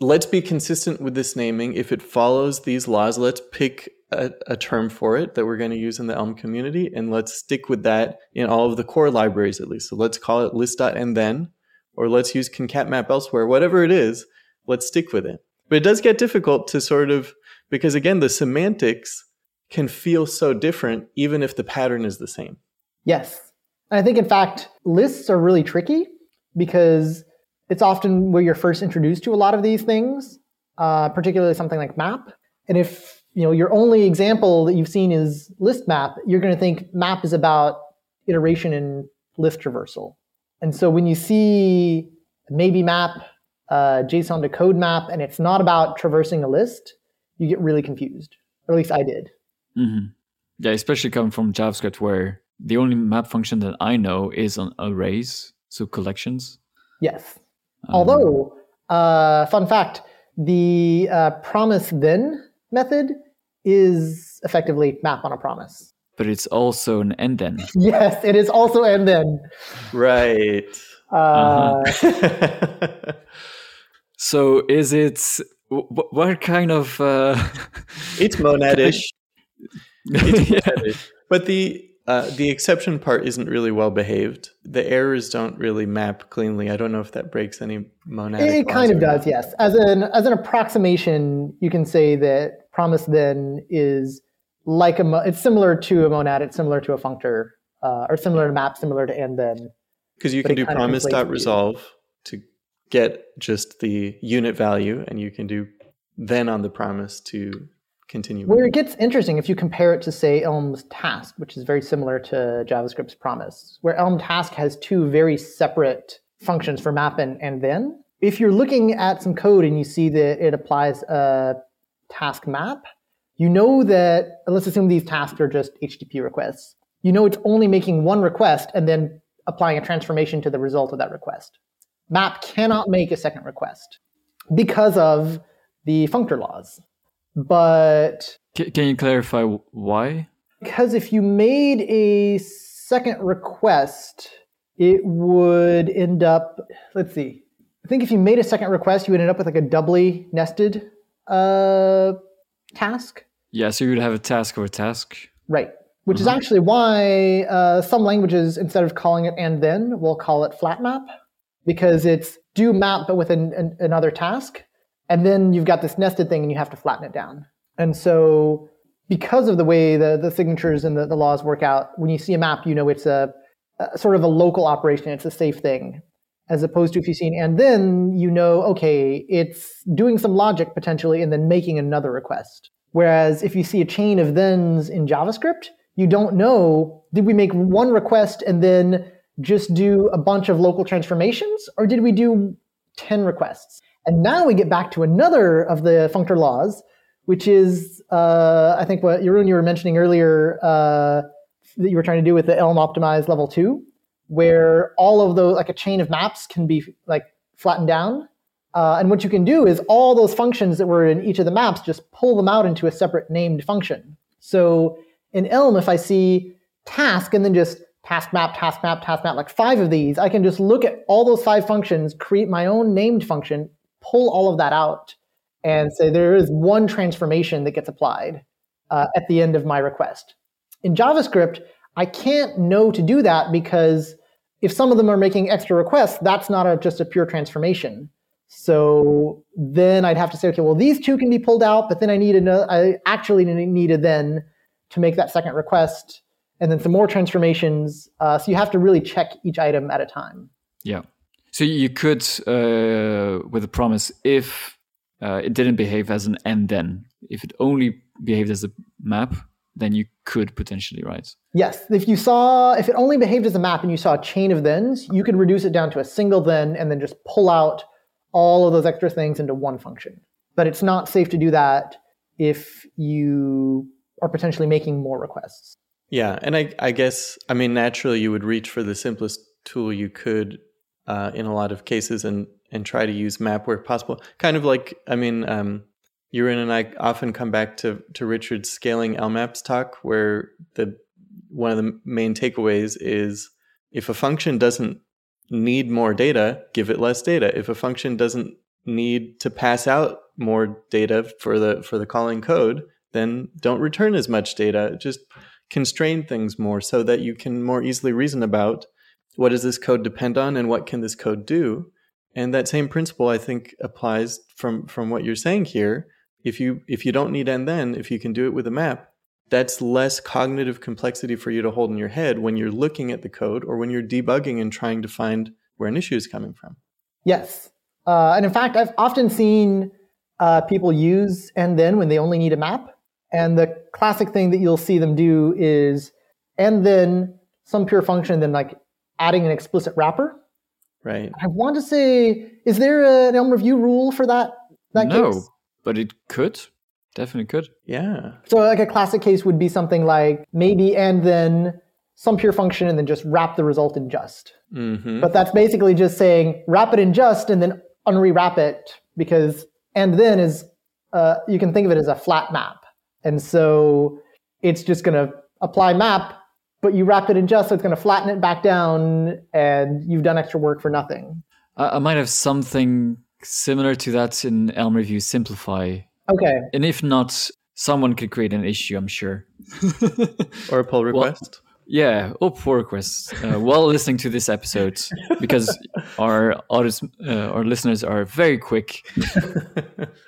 let's be consistent with this naming. If it follows these laws, let's pick a, a term for it that we're going to use in the Elm community, and let's stick with that in all of the core libraries at least. So let's call it list and then, or let's use concat map elsewhere. Whatever it is, let's stick with it. But it does get difficult to sort of because again, the semantics can feel so different even if the pattern is the same. Yes. I think, in fact, lists are really tricky because it's often where you're first introduced to a lot of these things, uh, particularly something like map. And if you know your only example that you've seen is list map, you're going to think map is about iteration and list traversal. And so when you see maybe map, uh, JSON decode map, and it's not about traversing a list, you get really confused. Or at least I did. Mm-hmm. Yeah, especially coming from JavaScript where the only map function that I know is on arrays, so collections. Yes. Um, Although, uh, fun fact, the uh, promise then method is effectively map on a promise. But it's also an and then. yes, it is also and then. Right. Uh, uh-huh. so is it what kind of? Uh, it's monadish. it's monadish. But the uh, the exception part isn't really well behaved. The errors don't really map cleanly. I don't know if that breaks any monadic. It kind of does, yes. As an as an approximation, you can say that promise then is like a it's similar to a monad. It's similar to a functor, uh, or similar to map, similar to and then. Because you can do promise dot resolve to get just the unit value, and you can do then on the promise to continue. Where it gets interesting if you compare it to, say, Elm's task, which is very similar to JavaScript's promise, where Elm task has two very separate functions for map and, and then. If you're looking at some code and you see that it applies a task map, you know that, let's assume these tasks are just HTTP requests. You know it's only making one request and then applying a transformation to the result of that request. Map cannot make a second request because of the functor laws. But can, can you clarify why? Because if you made a second request, it would end up, let's see. I think if you made a second request, you would end up with like a doubly nested uh, task. Yeah, so you would have a task over task. Right. Which is mm-hmm. actually why uh, some languages, instead of calling it and then, will call it flat map because it's do map but with an, an, another task. And then you've got this nested thing and you have to flatten it down. And so because of the way the, the signatures and the, the laws work out, when you see a map, you know it's a, a sort of a local operation. It's a safe thing. As opposed to if you see an and then, you know, okay, it's doing some logic potentially and then making another request. Whereas if you see a chain of thens in JavaScript, you don't know, did we make one request and then just do a bunch of local transformations, or did we do 10 requests? And now we get back to another of the functor laws, which is, uh, I think what Jeroen, you were mentioning earlier uh, that you were trying to do with the Elm optimized level two, where all of those, like a chain of maps can be like flattened down. Uh, and what you can do is all those functions that were in each of the maps, just pull them out into a separate named function. So in Elm, if I see task and then just task map, task map, task map, like five of these, I can just look at all those five functions, create my own named function, pull all of that out, and say there is one transformation that gets applied uh, at the end of my request. In JavaScript, I can't know to do that because if some of them are making extra requests, that's not a, just a pure transformation. So then I'd have to say, okay, well, these two can be pulled out, but then I need another, I actually need needed then to make that second request, and then some more transformations. Uh, so you have to really check each item at a time. Yeah. So you could, uh, with a promise, if uh, it didn't behave as an and then, if it only behaved as a map, then you could potentially, right? Yes. If you saw, if it only behaved as a map and you saw a chain of thens, you could reduce it down to a single then and then just pull out all of those extra things into one function. But it's not safe to do that if you are potentially making more requests. Yeah, and I, I guess I mean naturally you would reach for the simplest tool you could uh, in a lot of cases and and try to use map where possible. Kind of like I mean, um, Jeroen and I often come back to to Richard's scaling Elm apps talk, where the one of the main takeaways is if a function doesn't need more data, give it less data. If a function doesn't need to pass out more data for the for the calling code, then don't return as much data. Just constrain things more so that you can more easily reason about what does this code depend on and what can this code do. And that same principle I think applies from from what you're saying here. If you if you don't need and then, if you can do it with a map, that's less cognitive complexity for you to hold in your head when you're looking at the code or when you're debugging and trying to find where an issue is coming from. Yes. Uh, and in fact, I've often seen uh, people use and then when they only need a map. And the classic thing that you'll see them do is and then some pure function, then like adding an explicit wrapper. Right. I want to say, is there an Elm review rule for that? that no, case? but it could. Definitely could. Yeah. So like a classic case would be something like maybe and then some pure function and then just wrap the result in just. Mm-hmm. But that's basically just saying wrap it in just and then unrewrap it because and then is uh, you can think of it as a flat map. And so it's just going to apply map, but you wrapped it in just, so it's going to flatten it back down, and you've done extra work for nothing. I, I might have something similar to that in Elm Review Simplify. Okay. And if not, someone could create an issue, I'm sure. or a pull request. Well, yeah, or pull requests uh, while listening to this episode, because our audience, uh, our listeners are very quick.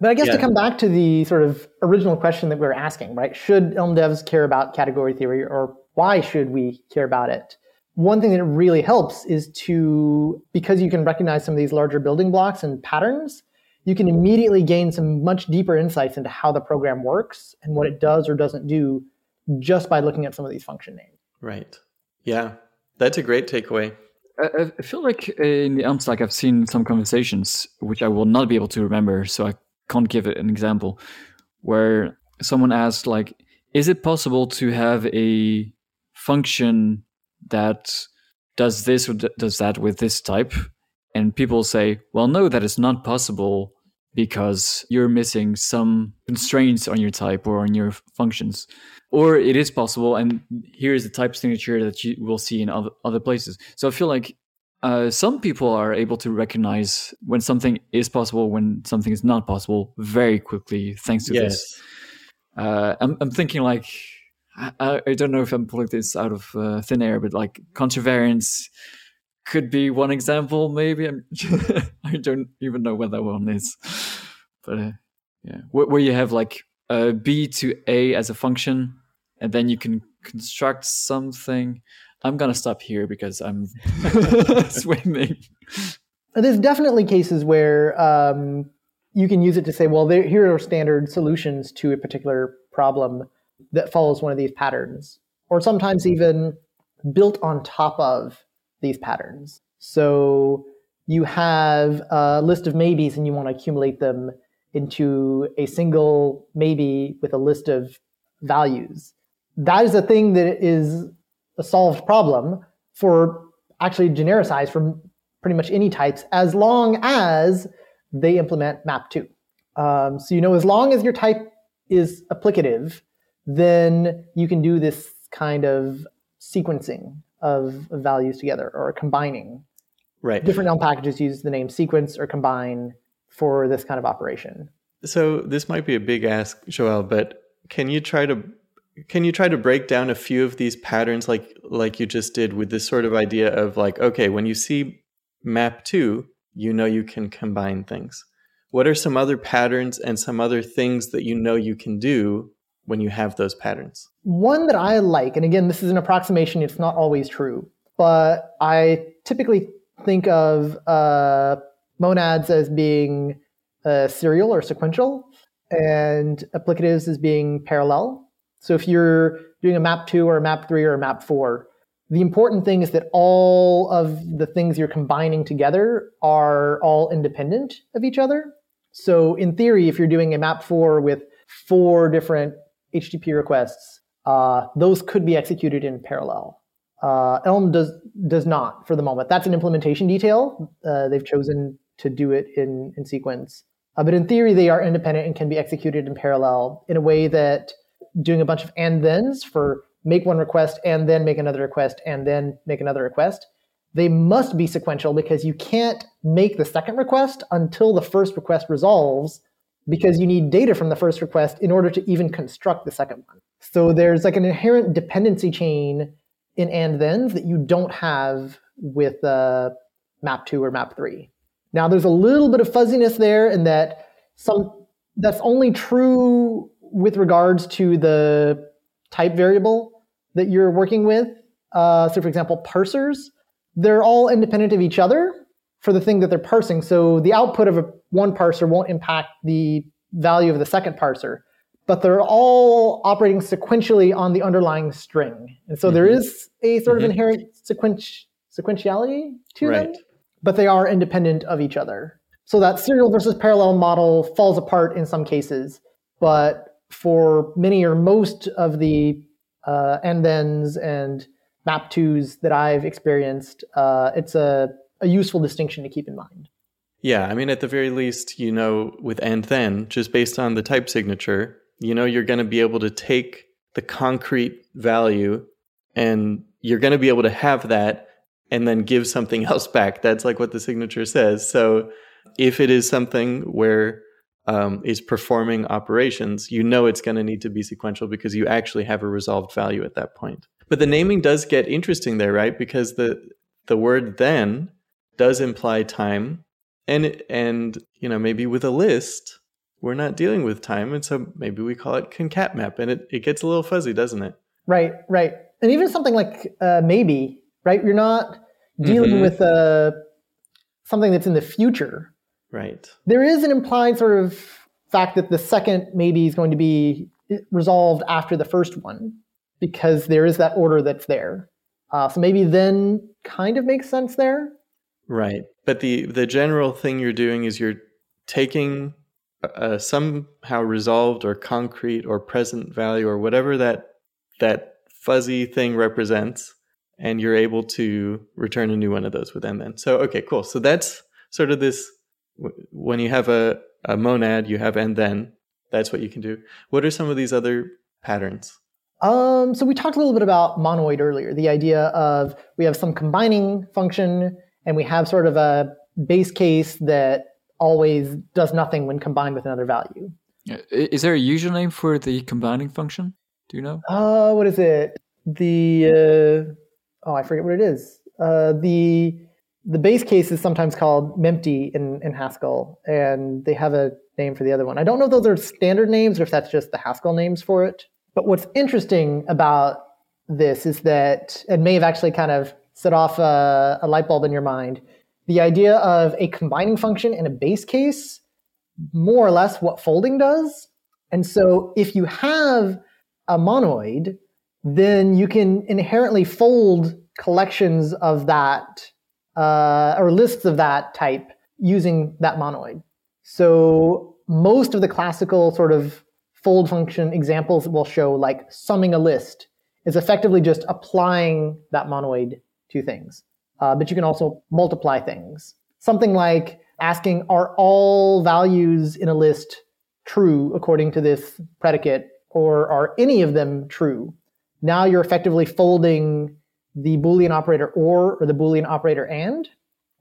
But I guess yeah. to come back to the sort of original question that we were asking, right? Should Elm devs care about category theory or why should we care about it? One thing that really helps is to, because you can recognize some of these larger building blocks and patterns, you can immediately gain some much deeper insights into how the program works and what it does or doesn't do just by looking at some of these function names. Right. Yeah. That's a great takeaway. I, I feel like in the Elm Slack, I've seen some conversations which I will not be able to remember. So I can't give it an example where someone asked like is it possible to have a function that does this or does that with this type? And people say well no that is not possible because you're missing some constraints on your type or on your functions. Or it is possible and here's the type signature that you will see in other, other places. So i feel like uh, some people are able to recognize when something is possible, when something is not possible, very quickly, thanks to yes. this. Uh, I'm, I'm thinking like I, I, don't know if I'm pulling this out of uh, thin air, but like contravariance could be one example. Maybe I'm, I don't even know what that one is, but uh, yeah, where, where, you have like b to a as a function, and then you can construct something. I'm gonna stop here because I'm swimming. There's definitely cases where um, you can use it to say, well, there, here are standard solutions to a particular problem that follows one of these patterns. Or sometimes even built on top of these patterns. So you have a list of maybes and you want to accumulate them into a single maybe with a list of values. That is a thing that is a solved problem for actually genericized from pretty much any types as long as they implement map2. Um, so you know, as long as your type is applicative, then you can do this kind of sequencing of, of values together or combining. Right. Different Elm packages use the name sequence or combine for this kind of operation. So this might be a big ask, Joel, but can you try to can you try to break down a few of these patterns like like you just did with this sort of idea of like okay when you see map 2 you know you can combine things. What are some other patterns and some other things that you know you can do when you have those patterns? One that i like and again this is an approximation it's not always true but i typically think of uh, monads as being uh, serial or sequential and applicatives as being parallel so if you're doing a map two or a map three or a map four, the important thing is that all of the things you're combining together are all independent of each other. So in theory, if you're doing a map four with four different HTTP requests, uh, those could be executed in parallel. Uh, Elm does does not for the moment. That's an implementation detail. Uh, they've chosen to do it in in sequence, uh, but in theory, they are independent and can be executed in parallel in a way that doing a bunch of and thens for make one request and then make another request and then make another request. They must be sequential because you can't make the second request until the first request resolves because you need data from the first request in order to even construct the second one. So there's like an inherent dependency chain in and thens that you don't have with uh, map 2 or map 3. Now there's a little bit of fuzziness there in that some that's only true with regards to the type variable that you're working with, uh, so for example, parsers, they're all independent of each other for the thing that they're parsing. So the output of a, one parser won't impact the value of the second parser, but they're all operating sequentially on the underlying string. And so mm-hmm. there is a sort mm-hmm. of inherent sequent- sequentiality to right. them, but they are independent of each other. So that serial versus parallel model falls apart in some cases, but for many or most of the uh, and thens and map twos that I've experienced, uh, it's a, a useful distinction to keep in mind. Yeah, I mean, at the very least, you know, with and then, just based on the type signature, you know, you're going to be able to take the concrete value and you're going to be able to have that and then give something else back. That's like what the signature says. So if it is something where um, is performing operations, you know it's going to need to be sequential because you actually have a resolved value at that point. But the naming does get interesting there, right? Because the the word then does imply time, and and you know maybe with a list we're not dealing with time, and so maybe we call it concat map, and it it gets a little fuzzy, doesn't it? Right, right, and even something like uh, maybe, right? You're not dealing mm-hmm. with uh, something that's in the future Right. There is an implied sort of fact that the second maybe is going to be resolved after the first one because there is that order that's there. Uh, so maybe then kind of makes sense there. Right. But the the general thing you're doing is you're taking a somehow resolved or concrete or present value or whatever that that fuzzy thing represents and you're able to return a new one of those with then. So okay, cool. So that's sort of this when you have a, a monad, you have and then. That's what you can do. What are some of these other patterns? Um, so we talked a little bit about monoid earlier. The idea of we have some combining function, and we have sort of a base case that always does nothing when combined with another value. Is there a username for the combining function? Do you know? Uh, what is it? The uh, oh, I forget what it is. Uh, the the base case is sometimes called mempty in, in Haskell, and they have a name for the other one. I don't know if those are standard names or if that's just the Haskell names for it. But what's interesting about this is that it may have actually kind of set off a, a light bulb in your mind. The idea of a combining function in a base case, more or less what folding does. And so if you have a monoid then you can inherently fold collections of that uh, or lists of that type using that monoid. So most of the classical sort of fold function examples will show like summing a list is effectively just applying that monoid to things. Uh, but you can also multiply things. Something like asking, are all values in a list true according to this predicate, or are any of them true? Now you're effectively folding the Boolean operator or or the Boolean operator and.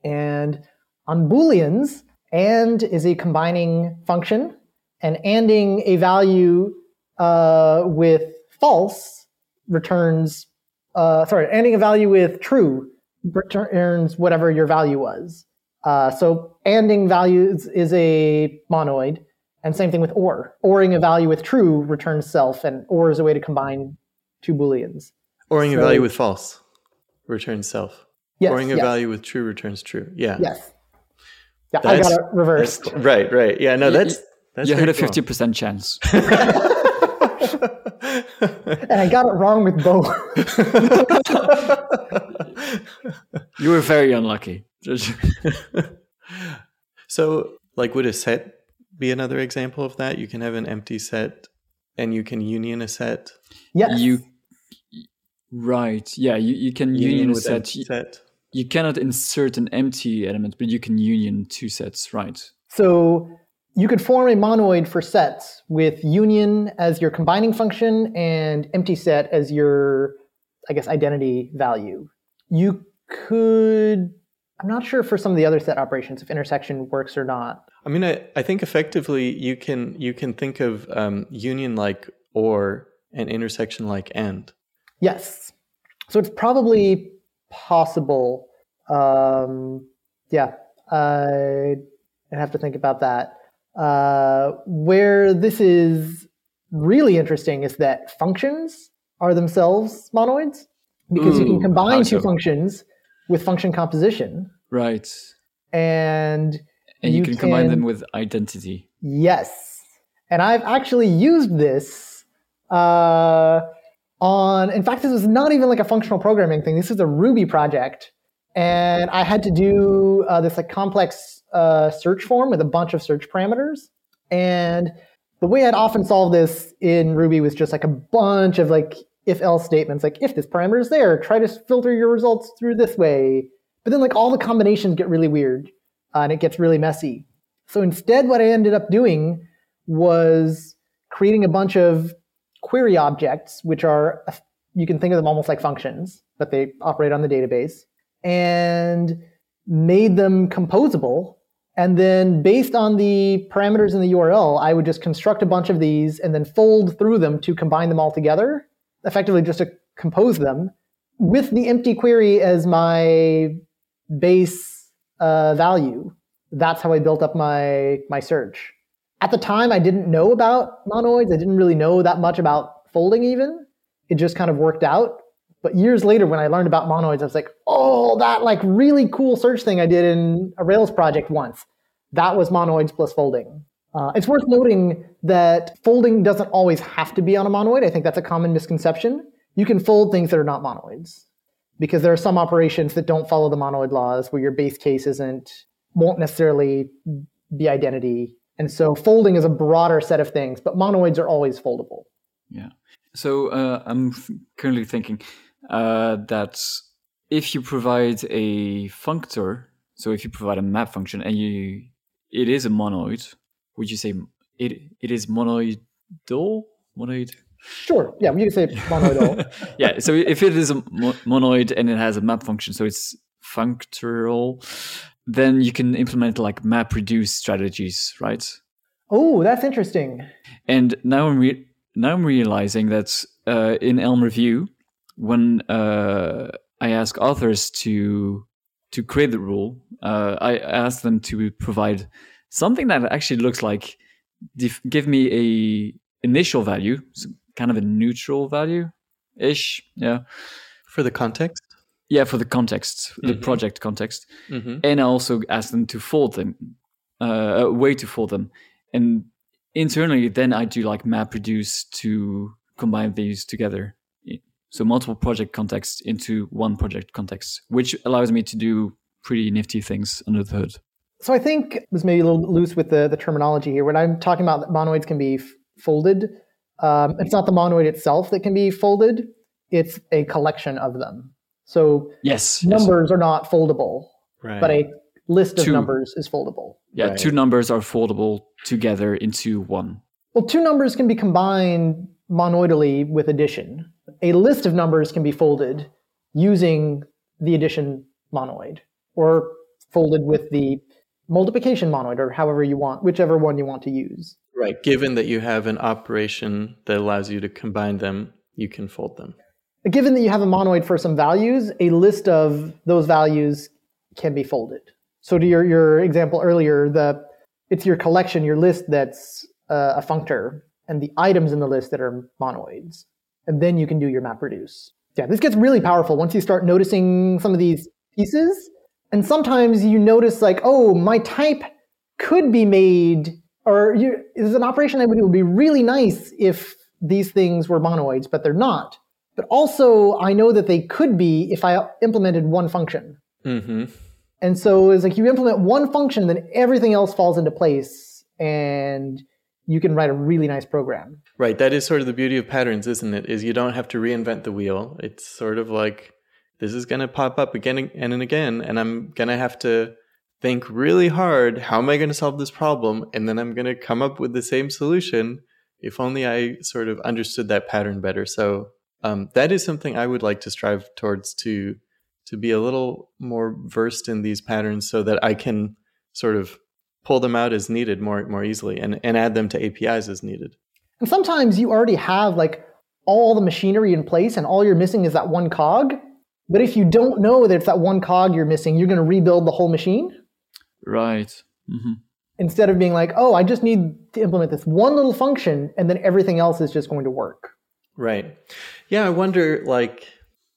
And on Booleans, and is a combining function, and anding a value uh, with false returns, uh, sorry, anding a value with true returns whatever your value was. Uh, so anding values is a monoid, and same thing with or. Oring a value with true returns self, and or is a way to combine two booleans. Oring So- a value with false returns self. Yes, Oring a yes, value with true returns true. Yeah. Yes. Yeah, I got it reversed. Right, right. Yeah, no, that's that's you had a fifty percent chance. and I got it wrong with both. You were very unlucky. so, like, would a set be another example of that? You can have an empty set, and you can union a set. yes. you right? Yeah, you, you can union, a with set. empty set. You cannot insert an empty element, but you can union two sets, right? So you could form a monoid for sets with union as your combining function and empty set as your, I guess, identity value. You could, I'm not sure for some of the other set operations if intersection works or not. I mean, I, I think effectively you can you can think of um, union like or and intersection like and. Yes. So it's probably possible. Um, yeah, I have to think about that. Uh, where this is really interesting is that functions are themselves monoids because you can combine two functions with function composition Right. and And you, You can, combine them with identity. Yes. And I've actually used this uh, on, in fact, this was not even like a functional programming thing. This is a Ruby project. And I had to do uh, this like complex uh, search form with a bunch of search parameters. And the way I'd often solve this in Ruby was just like a bunch of like if else statements, like if this parameter is there, try to filter your results through this way. But then like all the combinations get really weird uh, and it gets really messy. So instead, what I ended up doing was creating a bunch of query objects, which are, you can think of them almost like functions, but they operate on the database, and made them composable. And then based on the parameters in the URL, I would just construct a bunch of these and then fold through them to combine them all together, effectively just to compose them with the empty query as my base uh, value that's how I built up my my search. At the time, I didn't know about monoids. I didn't really know that much about folding. Even it just kind of worked out. But years later, when I learned about monoids, I was like, "Oh, that like really cool search thing I did in a Rails project once. That was monoids plus folding." Uh, it's worth noting that folding doesn't always have to be on a monoid. I think that's a common misconception. You can fold things that are not monoids because there are some operations that don't follow the monoid laws where your base case isn't won't necessarily be identity. And so folding is a broader set of things, but monoids are always foldable. Yeah. So uh, I'm currently thinking uh, that if you provide a functor, so if you provide a map function and you it is a monoid, would you say it it is monoidal? Monoid? Sure. Yeah, you can say monoidal. yeah. So if it is a mo- monoid and it has a map function, so it's functoral, then you can implement like map reduce strategies, right? oh, that's interesting. And now I'm re- now I'm realizing that uh, in Elm Review, when uh, I ask authors to to create the rule, uh, I ask them to provide something that actually looks like def- give me a initial value, so kind of a neutral value ish, yeah, For the context. Yeah, for the context, the Mhm. project context Mm-hmm. and I also ask them to fold them, uh, a way to fold them, and internally then I do like map reduce to combine these together. So multiple project contexts into one project context, which allows me to do pretty nifty things under the hood. So I think it was maybe a little loose with the, the terminology here. When I'm talking about that monoids can be f- folded, um, it's not the monoid itself that can be folded, it's a collection of them. So yes, numbers yes. are not foldable, right. but a list of two, numbers is foldable. Yeah, right. two numbers are foldable together into one. Well, two numbers can be combined monoidally with addition. A list of numbers can be folded using the addition monoid or folded with the multiplication monoid or however you want, whichever one you want to use. Right. Given that you have an operation that allows you to combine them, you can fold them. Given that you have a monoid for some values, a list of those values can be folded. So to your, your example earlier, the it's your collection, your list that's uh, a functor, and the items in the list that are monoids. And then you can do your map reduce. Yeah, this gets really powerful once you start noticing some of these pieces. And sometimes you notice like, oh, my type could be made, or you, there's an operation that would be really nice if these things were monoids, but they're not. But also, I know that they could be if I implemented one function. Mm-hmm. And so it's like you implement one function, then everything else falls into place, and you can write a really nice program. Right. That is sort of the beauty of patterns, isn't it? Is you don't have to reinvent the wheel. It's sort of like this is going to pop up again and again, and I'm going to have to think really hard. How am I going to solve this problem? And then I'm going to come up with the same solution. If only I sort of understood that pattern better. So um, that is something I would like to strive towards to to be a little more versed in these patterns, so that I can sort of pull them out as needed more more easily and, and add them to APIs as needed. And sometimes you already have like all the machinery in place and all you're missing is that one cog. But if you don't know that it's that one cog you're missing, you're going to rebuild the whole machine. Right. Mm-hmm. Instead of being like, oh, I just need to implement this one little function and then everything else is just going to work. Right. Yeah, I wonder, like,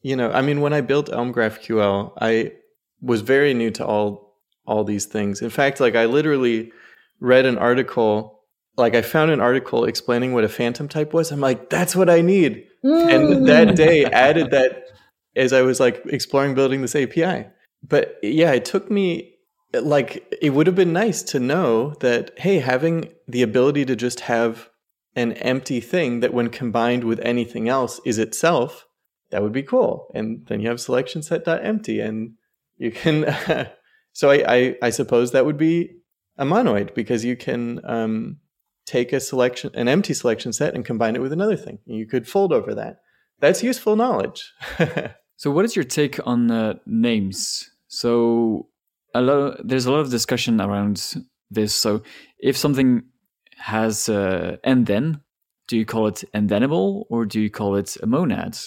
you know, I mean, when I built Elm GraphQL, I was very new to all all these things. In fact, like I literally read an article, like I found an article explaining what a phantom type was. I'm like, that's what I need. Mm. And that day added that as I was like exploring building this API. But yeah, it took me like it would have been nice to know that hey, having the ability to just have an empty thing that when combined with anything else is itself, that would be cool. And then you have selection set empty and you can so I, I, I suppose that would be a monoid because you can um, take a selection an empty selection set and combine it with another thing. You could fold over that. That's useful knowledge. So, what is your take on uh, names? So, a lot there's a lot of discussion around this. So, if something has uh, and then, do you call it and thenable or do you call it a monad?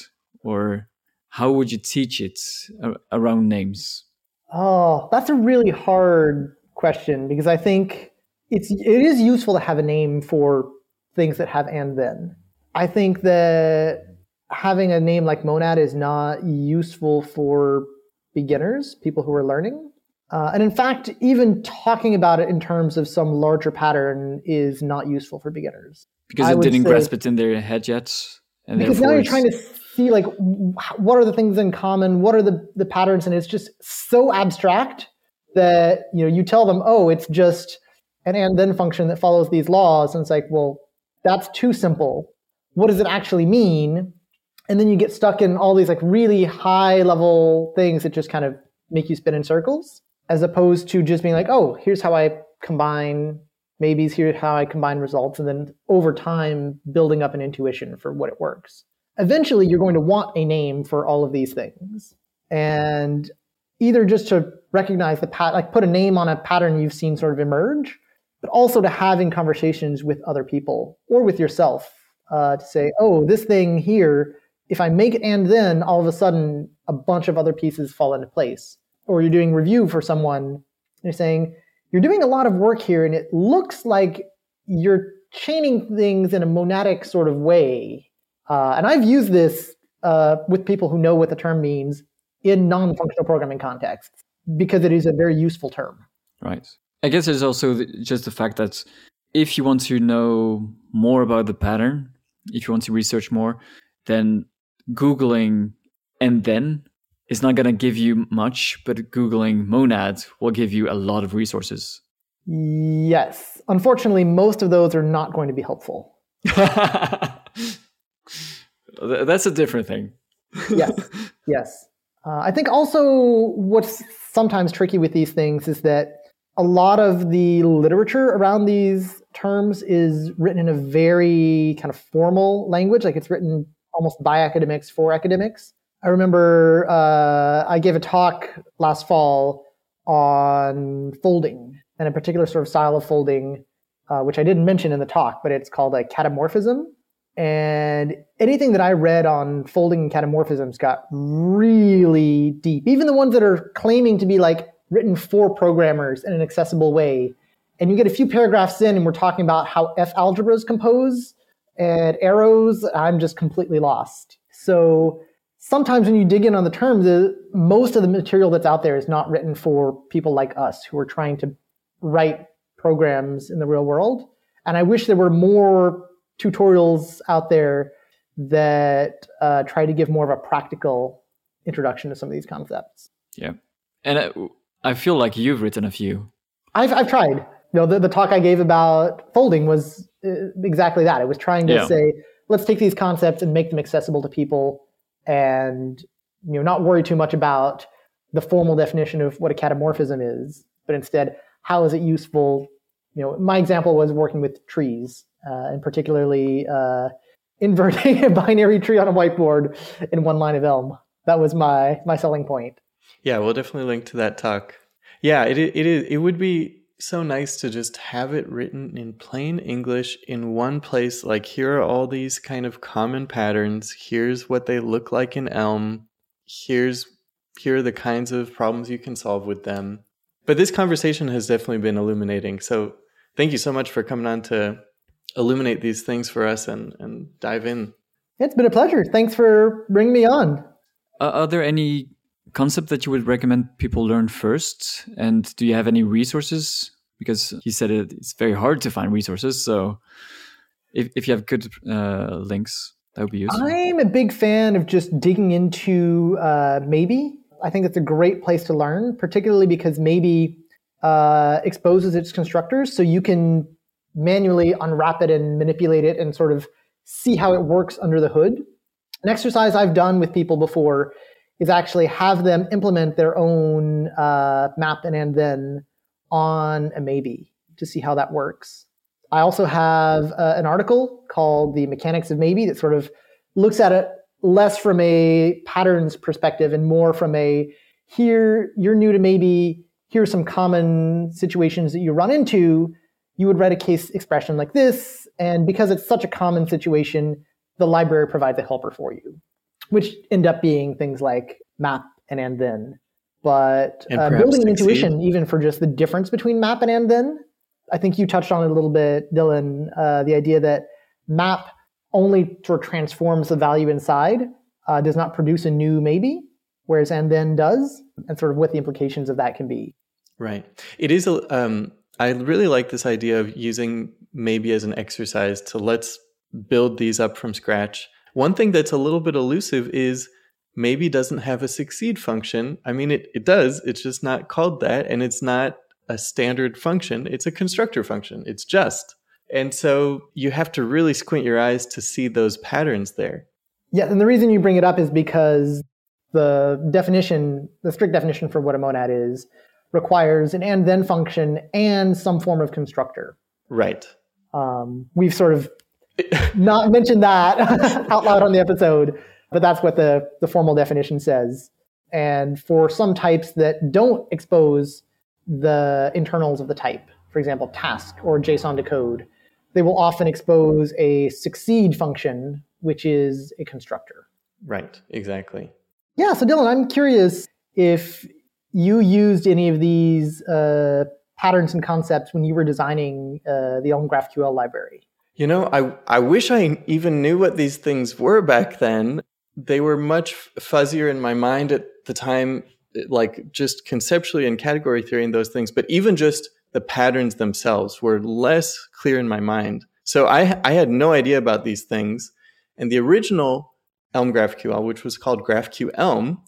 Or how would you teach it around names? Oh, that's a really hard question because I think it's it is useful to have a name for things that have and then. I think that having a name like monad is not useful for beginners, people who are learning. Uh, and in fact, even talking about it in terms of some larger pattern is not useful for beginners. Because I it didn't say, grasp it in their head yet. because now you're trying to see like what are the things in common, what are the, the patterns, and it's just so abstract that you know you tell them, oh, it's just an and then function that follows these laws, and it's like, well, that's too simple. What does it actually mean? and then you get stuck in all these like really high level things that just kind of make you spin in circles as opposed to just being like oh here's how i combine maybes here's how i combine results and then over time building up an intuition for what it works eventually you're going to want a name for all of these things and either just to recognize the pat like put a name on a pattern you've seen sort of emerge but also to having conversations with other people or with yourself uh, to say oh this thing here if I make it and then, all of a sudden a bunch of other pieces fall into place. Or you're doing review for someone, you're saying, you're doing a lot of work here, and it looks like you're chaining things in a monadic sort of way. Uh, and I've used this uh, with people who know what the term means in non functional programming contexts because it is a very useful term. Right. I guess there's also just the fact that if you want to know more about the pattern, if you want to research more, then Googling and then is not going to give you much, but Googling monads will give you a lot of resources. Yes. Unfortunately, most of those are not going to be helpful. That's a different thing. yes. Yes. Uh, I think also what's sometimes tricky with these things is that a lot of the literature around these terms is written in a very kind of formal language, like it's written almost by academics for academics. I remember uh, I gave a talk last fall on folding and a particular sort of style of folding, uh, which I didn't mention in the talk, but it's called a catamorphism. And anything that I read on folding and catamorphisms got really deep. Even the ones that are claiming to be like written for programmers in an accessible way. And you get a few paragraphs in, and we're talking about how F algebras compose and arrows. I'm just completely lost. So sometimes when you dig in on the terms, most of the material that's out there is not written for people like us who are trying to write programs in the real world. And I wish there were more tutorials out there that uh, try to give more of a practical introduction to some of these concepts. Yeah. And I, I feel like you've written a few. I've, I've tried. You know, the, the talk I gave about folding was uh, exactly that. It was trying to yeah. say, let's take these concepts and make them accessible to people and you know not worry too much about the formal definition of what a catamorphism is, but instead how is it useful? You know, my example was working with trees, uh, and particularly uh, inverting a binary tree on a whiteboard in one line of Elm. That was my my selling point. Yeah, we'll definitely link to that talk. Yeah, it it is it would be so nice to just have it written in plain English in one place. Like, here are all these kind of common patterns. Here's what they look like in Elm. Here's here are the kinds of problems you can solve with them. But this conversation has definitely been illuminating. So thank you so much for coming on to illuminate these things for us and, and dive in. It's been a pleasure. Thanks for bringing me on. Uh, are there any concept that you would recommend people learn first? And do you have any resources? Because he said it, it's very hard to find resources. So if, if you have good uh, links, that would be useful. I'm a big fan of just digging into uh, Maybe. I think it's a great place to learn, particularly because Maybe uh, exposes its constructors. So you can manually unwrap it and manipulate it and sort of see how it works under the hood. An exercise I've done with people before is actually have them implement their own uh, map and, and then on a maybe to see how that works. I also have uh, an article called The Mechanics of Maybe that sort of looks at it less from a patterns perspective and more from a here, you're new to maybe, here's some common situations that you run into. You would write a case expression like this, and because it's such a common situation, the library provides a helper for you which end up being things like map and and then. But uh, building an intuition, even for just the difference between map and and then, I think you touched on it a little bit, Dillon. Uh, the idea that map only sort of transforms the value inside, uh, does not produce a new maybe, whereas and then does, and sort of what the implications of that can be. Right. It is. Um, I really like this idea of using maybe as an exercise to let's build these up from scratch one thing that's a little bit elusive is maybe doesn't have a succeed function. I mean, it, it does, it's just not called that, and it's not a standard function, it's a constructor function. It's just. And so you have to really squint your eyes to see those patterns there. Yeah, and the reason you bring it up is because the definition, the strict definition for what a monad is, requires an and then function and some form of constructor. Right. Um, we've sort of not mention that out loud on the episode, but that's what the, the formal definition says. And for some types that don't expose the internals of the type, for example, task or JSON decode, they will often expose a succeed function, which is a constructor. Right, exactly. Yeah, so Dillon, I'm curious if you used any of these uh, patterns and concepts when you were designing uh, the Elm GraphQL library. You know, I I wish I even knew what these things were back then. They were much fuzzier in my mind at the time, like just conceptually and category theory and those things. But even just the patterns themselves were less clear in my mind. So I I had no idea about these things. And the original Elm GraphQL, which was called Graphqelm,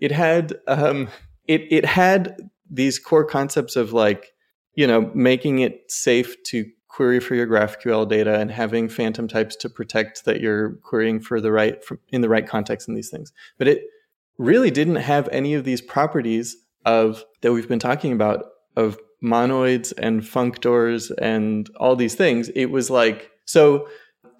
it had um, it it had these core concepts of like you know making it safe to query for your GraphQL data and having phantom types to protect that you're querying for the right in the right context in these things. But it really didn't have any of these properties of that we've been talking about of monoids and functors and all these things. It was like so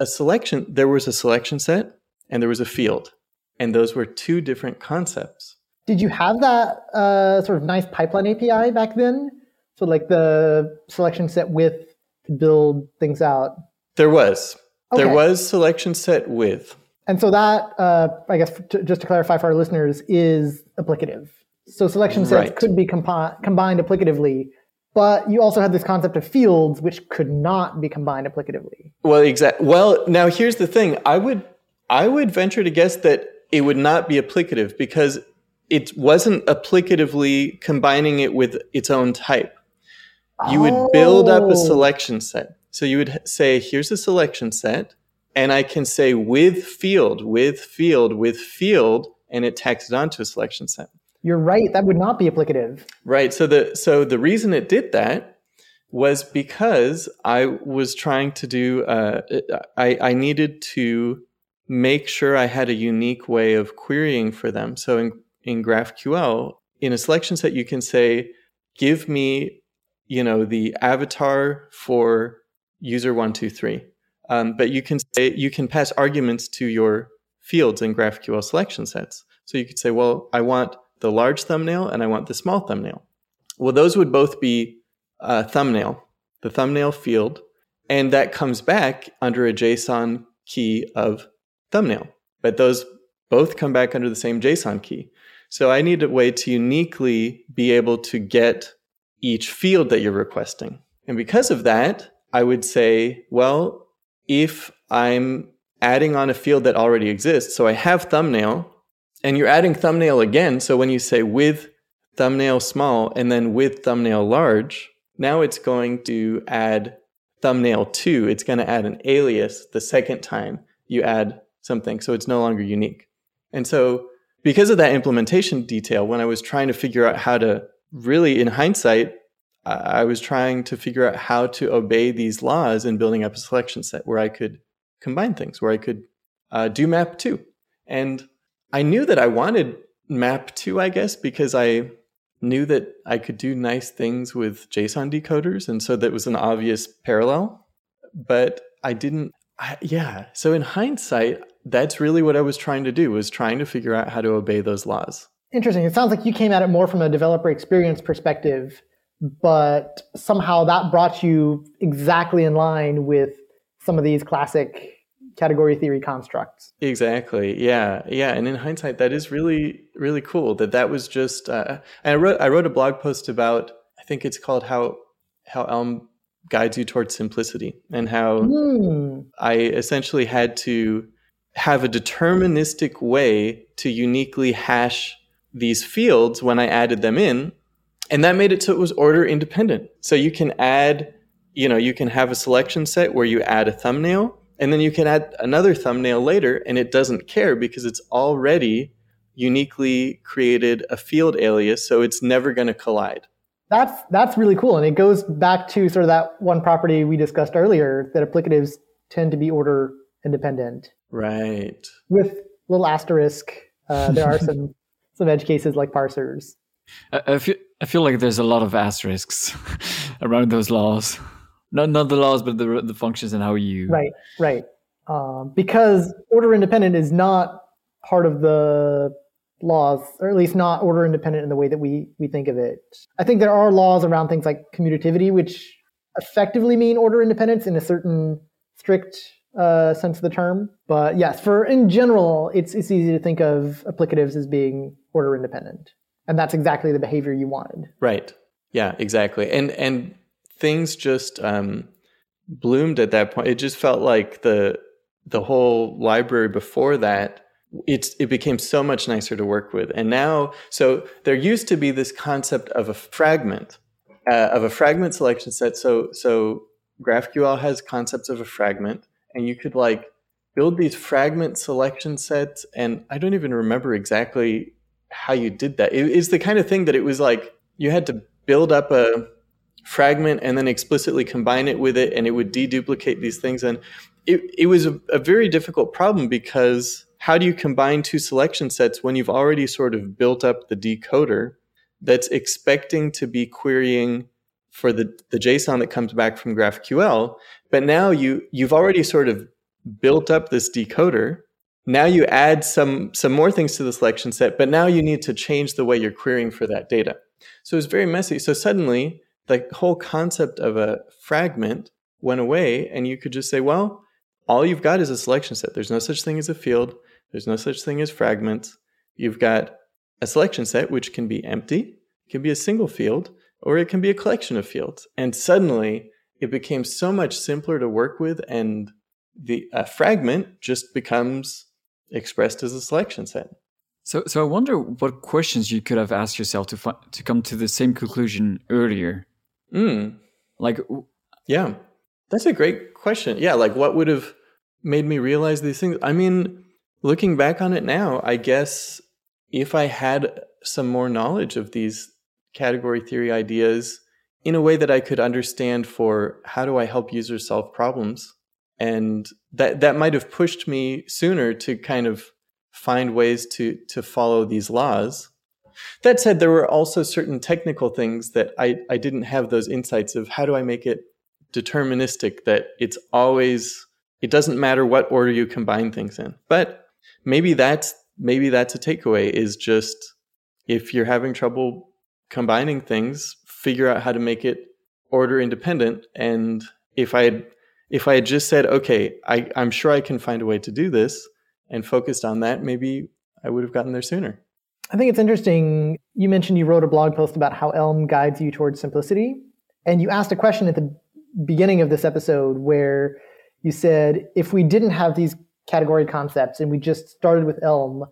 a selection there was a selection set and there was a field. And those were two different concepts. Did you have that uh, sort of nice pipeline API back then? So like the selection set with build things out? There was. Okay. There was selection set with. And so that, uh, I guess, to, just to clarify for our listeners, is applicative. So selection sets right. could be compi- combined applicatively, but you also had this concept of fields, which could not be combined applicatively. Well, exactly. Well, now here's the thing. I would, I would venture to guess that it would not be applicative because it wasn't applicatively combining it with its own type you would build up a oh. selection set. So you would say, here's a selection set, and I can say with field, with field, with field, and it tacks it onto a selection set. You're right. That would not be applicative. Right. So the so the reason it did that was because I was trying to do. Uh, I I needed to make sure I had a unique way of querying for them. So in in GraphQL, in a selection set, you can say, give me you know the avatar for user one two three. Um, but you can say you can pass arguments to your fields in GraphQL selection sets. So you could say, well, I want the large thumbnail and I want the small thumbnail. Well, those would both be a thumbnail, the thumbnail field, and that comes back under a JSON key of thumbnail. But those both come back under the same JSON key. So I need a way to uniquely be able to get each field that you're requesting. And because of that, I would say, well, if I'm adding on a field that already exists, so I have thumbnail, and you're adding thumbnail again. So when you say with thumbnail small and then with thumbnail large, now it's going to add thumbnail two. It's going to add an alias the second time you add something. So it's no longer unique. And so because of that implementation detail, when I was trying to figure out how to really, in hindsight, I was trying to figure out how to obey these laws and building up a selection set where I could combine things, where I could uh, do map two. And I knew that I wanted map two, I guess, because I knew that I could do nice things with JSON decoders. And so that was an obvious parallel. But I didn't, I, yeah. So in hindsight, that's really what I was trying to do was trying to figure out how to obey those laws. Interesting. It sounds like you came at it more from a developer experience perspective, but somehow that brought you exactly in line with some of these classic category theory constructs. Exactly. Yeah. Yeah. And in hindsight, that is really, really cool that that was just, uh, I wrote, I wrote a blog post about, I think it's called how, how Elm guides you towards simplicity and how mm. I essentially had to have a deterministic way to uniquely hash these fields when I added them in. And that made it so it was order independent. So you can add, you know, you can have a selection set where you add a thumbnail and then you can add another thumbnail later and it doesn't care because it's already uniquely created a field alias. So it's never going to collide. That's, that's really cool. And it goes back to sort of that one property we discussed earlier that applicatives tend to be order independent. Right. With little asterisk, uh, there are some some edge cases like parsers. I, feel I feel like there's a lot of asterisks around those laws. Not not the laws, but the the functions and how you right right um, because order independent is not part of the laws, or at least not order independent in the way that we we think of it. I think there are laws around things like commutativity, which effectively mean order independence in a certain strict uh, sense of the term. But yes, for in general, it's it's easy to think of applicatives as being order independent, and that's exactly the behavior you wanted. Right. Yeah. Exactly. And and things just um, bloomed at that point. It just felt like the the whole library before that it's it became so much nicer to work with and now so there used to be this concept of a fragment uh, of a fragment selection set so so graphql has concepts of a fragment and you could like build these fragment selection sets. And I don't even remember exactly how you did that. It is the kind of thing that it was like you had to build up a fragment and then explicitly combine it with it, and it would deduplicate these things. And it, it was a, a very difficult problem because how do you combine two selection sets when you've already sort of built up the decoder that's expecting to be querying for the, the JSON that comes back from GraphQL, but now you you've already sort of built up this decoder. Now you add some some more things to the selection set, but now you need to change the way you're querying for that data. So it's very messy. So suddenly the whole concept of a fragment went away, and you could just say, well, all you've got is a selection set. There's no such thing as a field. There's no such thing as fragments. You've got a selection set which can be empty, can be a single field, or it can be a collection of fields. And suddenly it became so much simpler to work with, and the fragment just becomes expressed as a selection set. So, so I wonder what questions you could have asked yourself to fi- to come to the same conclusion earlier. Mm. Like, yeah, that's a great question. Yeah, like what would have made me realize these things? I mean, looking back on it now, I guess if I had some more knowledge of these category theory ideas in a way that I could understand for how do I help users solve problems. And that, that might have pushed me sooner to kind of find ways to, to follow these laws. That said, there were also certain technical things that I, I didn't have those insights of how do I make it deterministic that it's always, it doesn't matter what order you combine things in. But maybe that's, maybe that's a takeaway is just if you're having trouble combining things, figure out how to make it order independent. And if I had if I had just said, okay, I, I'm sure I can find a way to do this and focused on that, maybe I would have gotten there sooner. I think it's interesting. You mentioned you wrote a blog post about how Elm guides you towards simplicity. And you asked a question at the beginning of this episode where you said, if we didn't have these category concepts and we just started with Elm,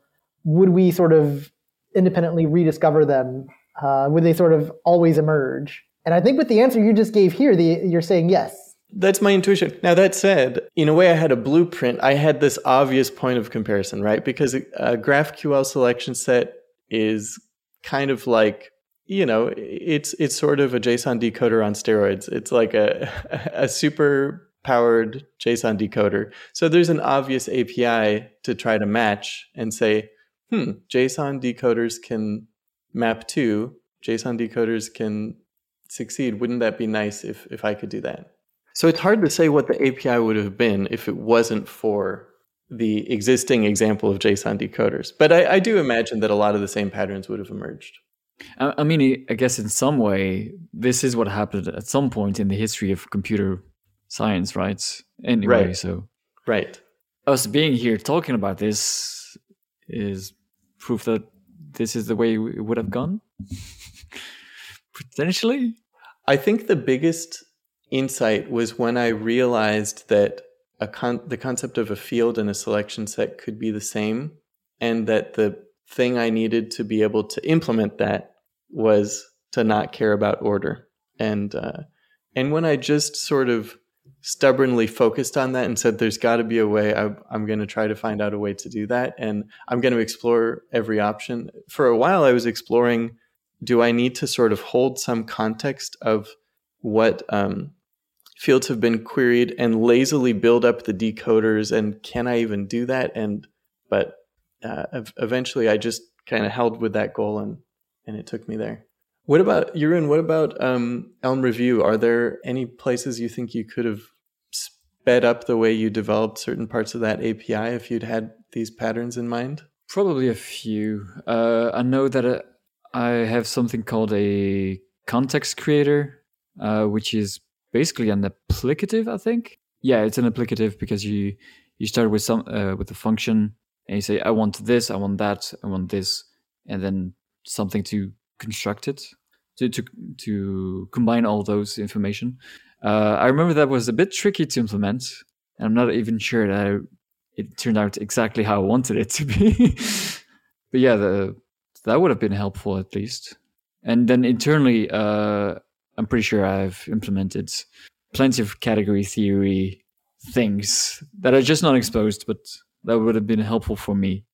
would we sort of independently rediscover them uh, would they sort of always emerge? And I think with the answer you just gave here, the, you're saying yes. That's my intuition. Now, that said, in a way, I had a blueprint. I had this obvious point of comparison, right? Because a GraphQL selection set is kind of like, you know, it's it's sort of a JSON decoder on steroids. It's like a a super powered JSON decoder. So there's an obvious API to try to match and say, hmm, JSON decoders can map to JSON decoders can succeed. Wouldn't that be nice if, if I could do that? So it's hard to say what the API would have been if it wasn't for the existing example of JSON decoders. But I, I do imagine that a lot of the same patterns would have emerged. I mean, I guess in some way, this is what happened at some point in the history of computer science, right? Anyway, right. so right, us being here talking about this is proof that this is the way it would have gone? Potentially? I think the biggest insight was when I realized that con- the concept of a field and a selection set could be the same, and that the thing I needed to be able to implement that was to not care about order. And uh, and when I just sort of stubbornly focused on that and said, there's got to be a way. I, am going to try to find out a way to do that. And I'm going to explore every option. For a while, I was exploring do I need to sort of hold some context of what um, fields have been queried and lazily build up the decoders? And can I even do that? And, but uh, eventually I just kind of held with that goal and, and it took me there. What about Jeroen? What about um, Elm Review? Are there any places you think you could have sped up the way you developed certain parts of that API if you'd had these patterns in mind? Probably a few. Uh, I know that uh, I have something called a context creator, uh, which is basically an applicative. I think. Yeah, it's an applicative because you you start with some uh, with a function and you say I want this, I want that, I want this, and then something to construct it to to, to combine all those information. Uh, I remember that was a bit tricky to implement. And I'm not even sure that I, it turned out exactly how I wanted it to be. but yeah, the, that would have been helpful at least. And then internally, uh, I'm pretty sure I've implemented plenty of category theory things that are just not exposed, but that would have been helpful for me.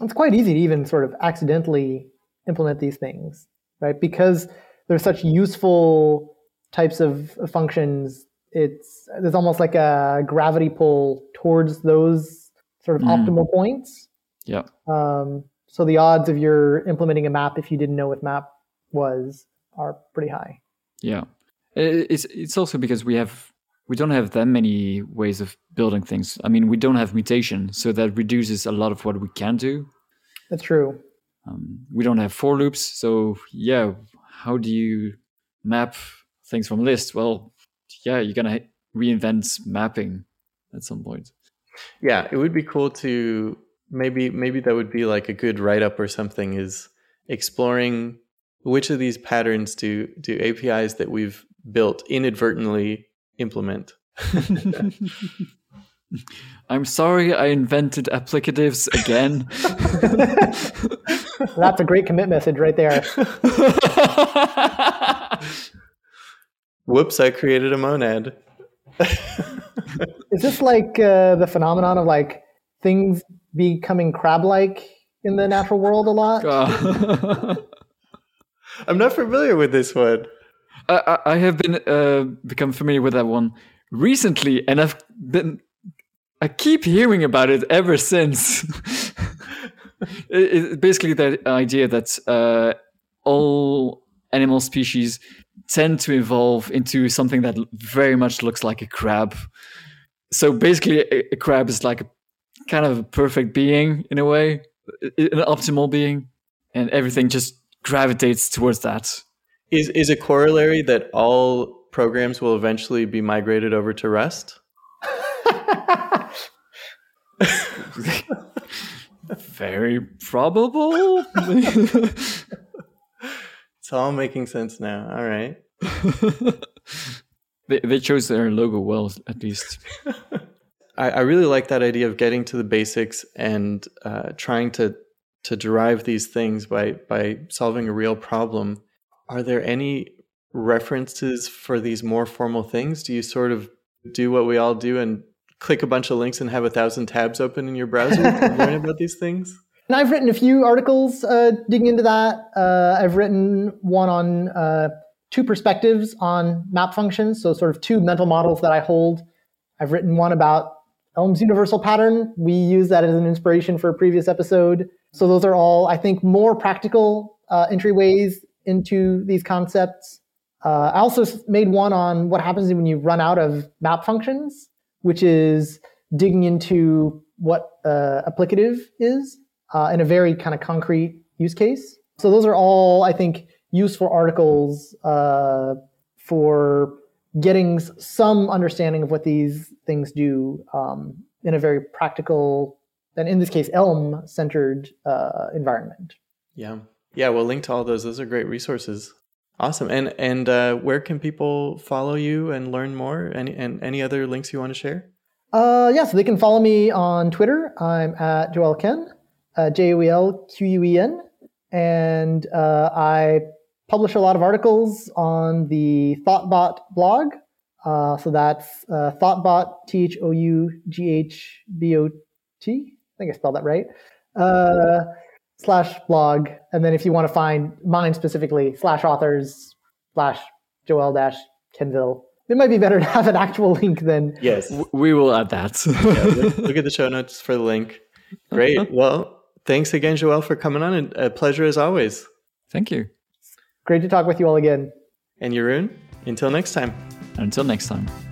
It's quite easy to even sort of accidentally implement these things, right? Because there's such useful types of functions. It's there's almost like a gravity pull towards those sort of mm. optimal points. Yeah. Um, so the odds of your implementing a map if you didn't know what map was are pretty high. Yeah, it's it's also because we have we don't have that many ways of building things. I mean, we don't have mutation, so that reduces a lot of what we can do. That's true. Um, we don't have for loops, so yeah, how do you map things from lists? Well, yeah, you're gonna reinvent mapping at some point. Yeah, it would be cool to maybe maybe that would be like a good write up or something is exploring which of these patterns do do APIs that we've built inadvertently implement. I'm sorry I invented applicatives again. That's a great commit message right there. Whoops, I created a monad. Is this like uh, the phenomenon of like things becoming crab like in the natural world a lot? I'm not familiar with this one. I, I have been uh, become familiar with that one recently, and I've been I keep hearing about it ever since. it, it, basically, the idea that uh, all animal species tend to evolve into something that very much looks like a crab. So basically, a, a crab is like a kind of a perfect being in a way, an optimal being, and everything just gravitates towards that. Is is a corollary that all programs will eventually be migrated over to Rust? Very probable. it's all making sense now. All right. they they chose their logo well, at least. I, I really like that idea of getting to the basics and uh, trying to to derive these things by by solving a real problem. Are there any references for these more formal things? Do you sort of do what we all do and click a bunch of links and have a thousand tabs open in your browser to learn about these things? And I've written a few articles uh, digging into that. Uh, I've written one on uh, two perspectives on map functions, so sort of two mental models that I hold. I've written one about Elm's universal pattern. We use that as an inspiration for a previous episode. So those are all, I think, more practical uh, entryways into these concepts. Uh, I also made one on what happens when you run out of map functions, which is digging into what uh, applicative is uh, in a very kind of concrete use case. So those are all, I think, useful articles uh, for getting some understanding of what these things do um, in a very practical and in this case elm centered uh, environment. Yeah. Yeah we'll link to all those those are great resources. Awesome. And and uh, where can people follow you and learn more? Any and any other links you want to share? Uh, yeah so they can follow me on twitter. I'm at joel ken uh, j-o-e-l-q-u-e-n and uh, i publish a lot of articles on the Thoughtbot blog. Uh, so that's uh, Thoughtbot, T H O U G H B O T. I think I spelled that right. Uh, slash blog. And then if you want to find mine specifically, slash authors, slash Joel dash Quenneville. It might be better to have an actual link than. Yes. We will add that. yeah, look, look at the show notes for the link. Great. Well, thanks again, Joel, for coming on. And a pleasure as always. Thank you. Great to talk with you all again. And Jeroen, until next time. Until next time.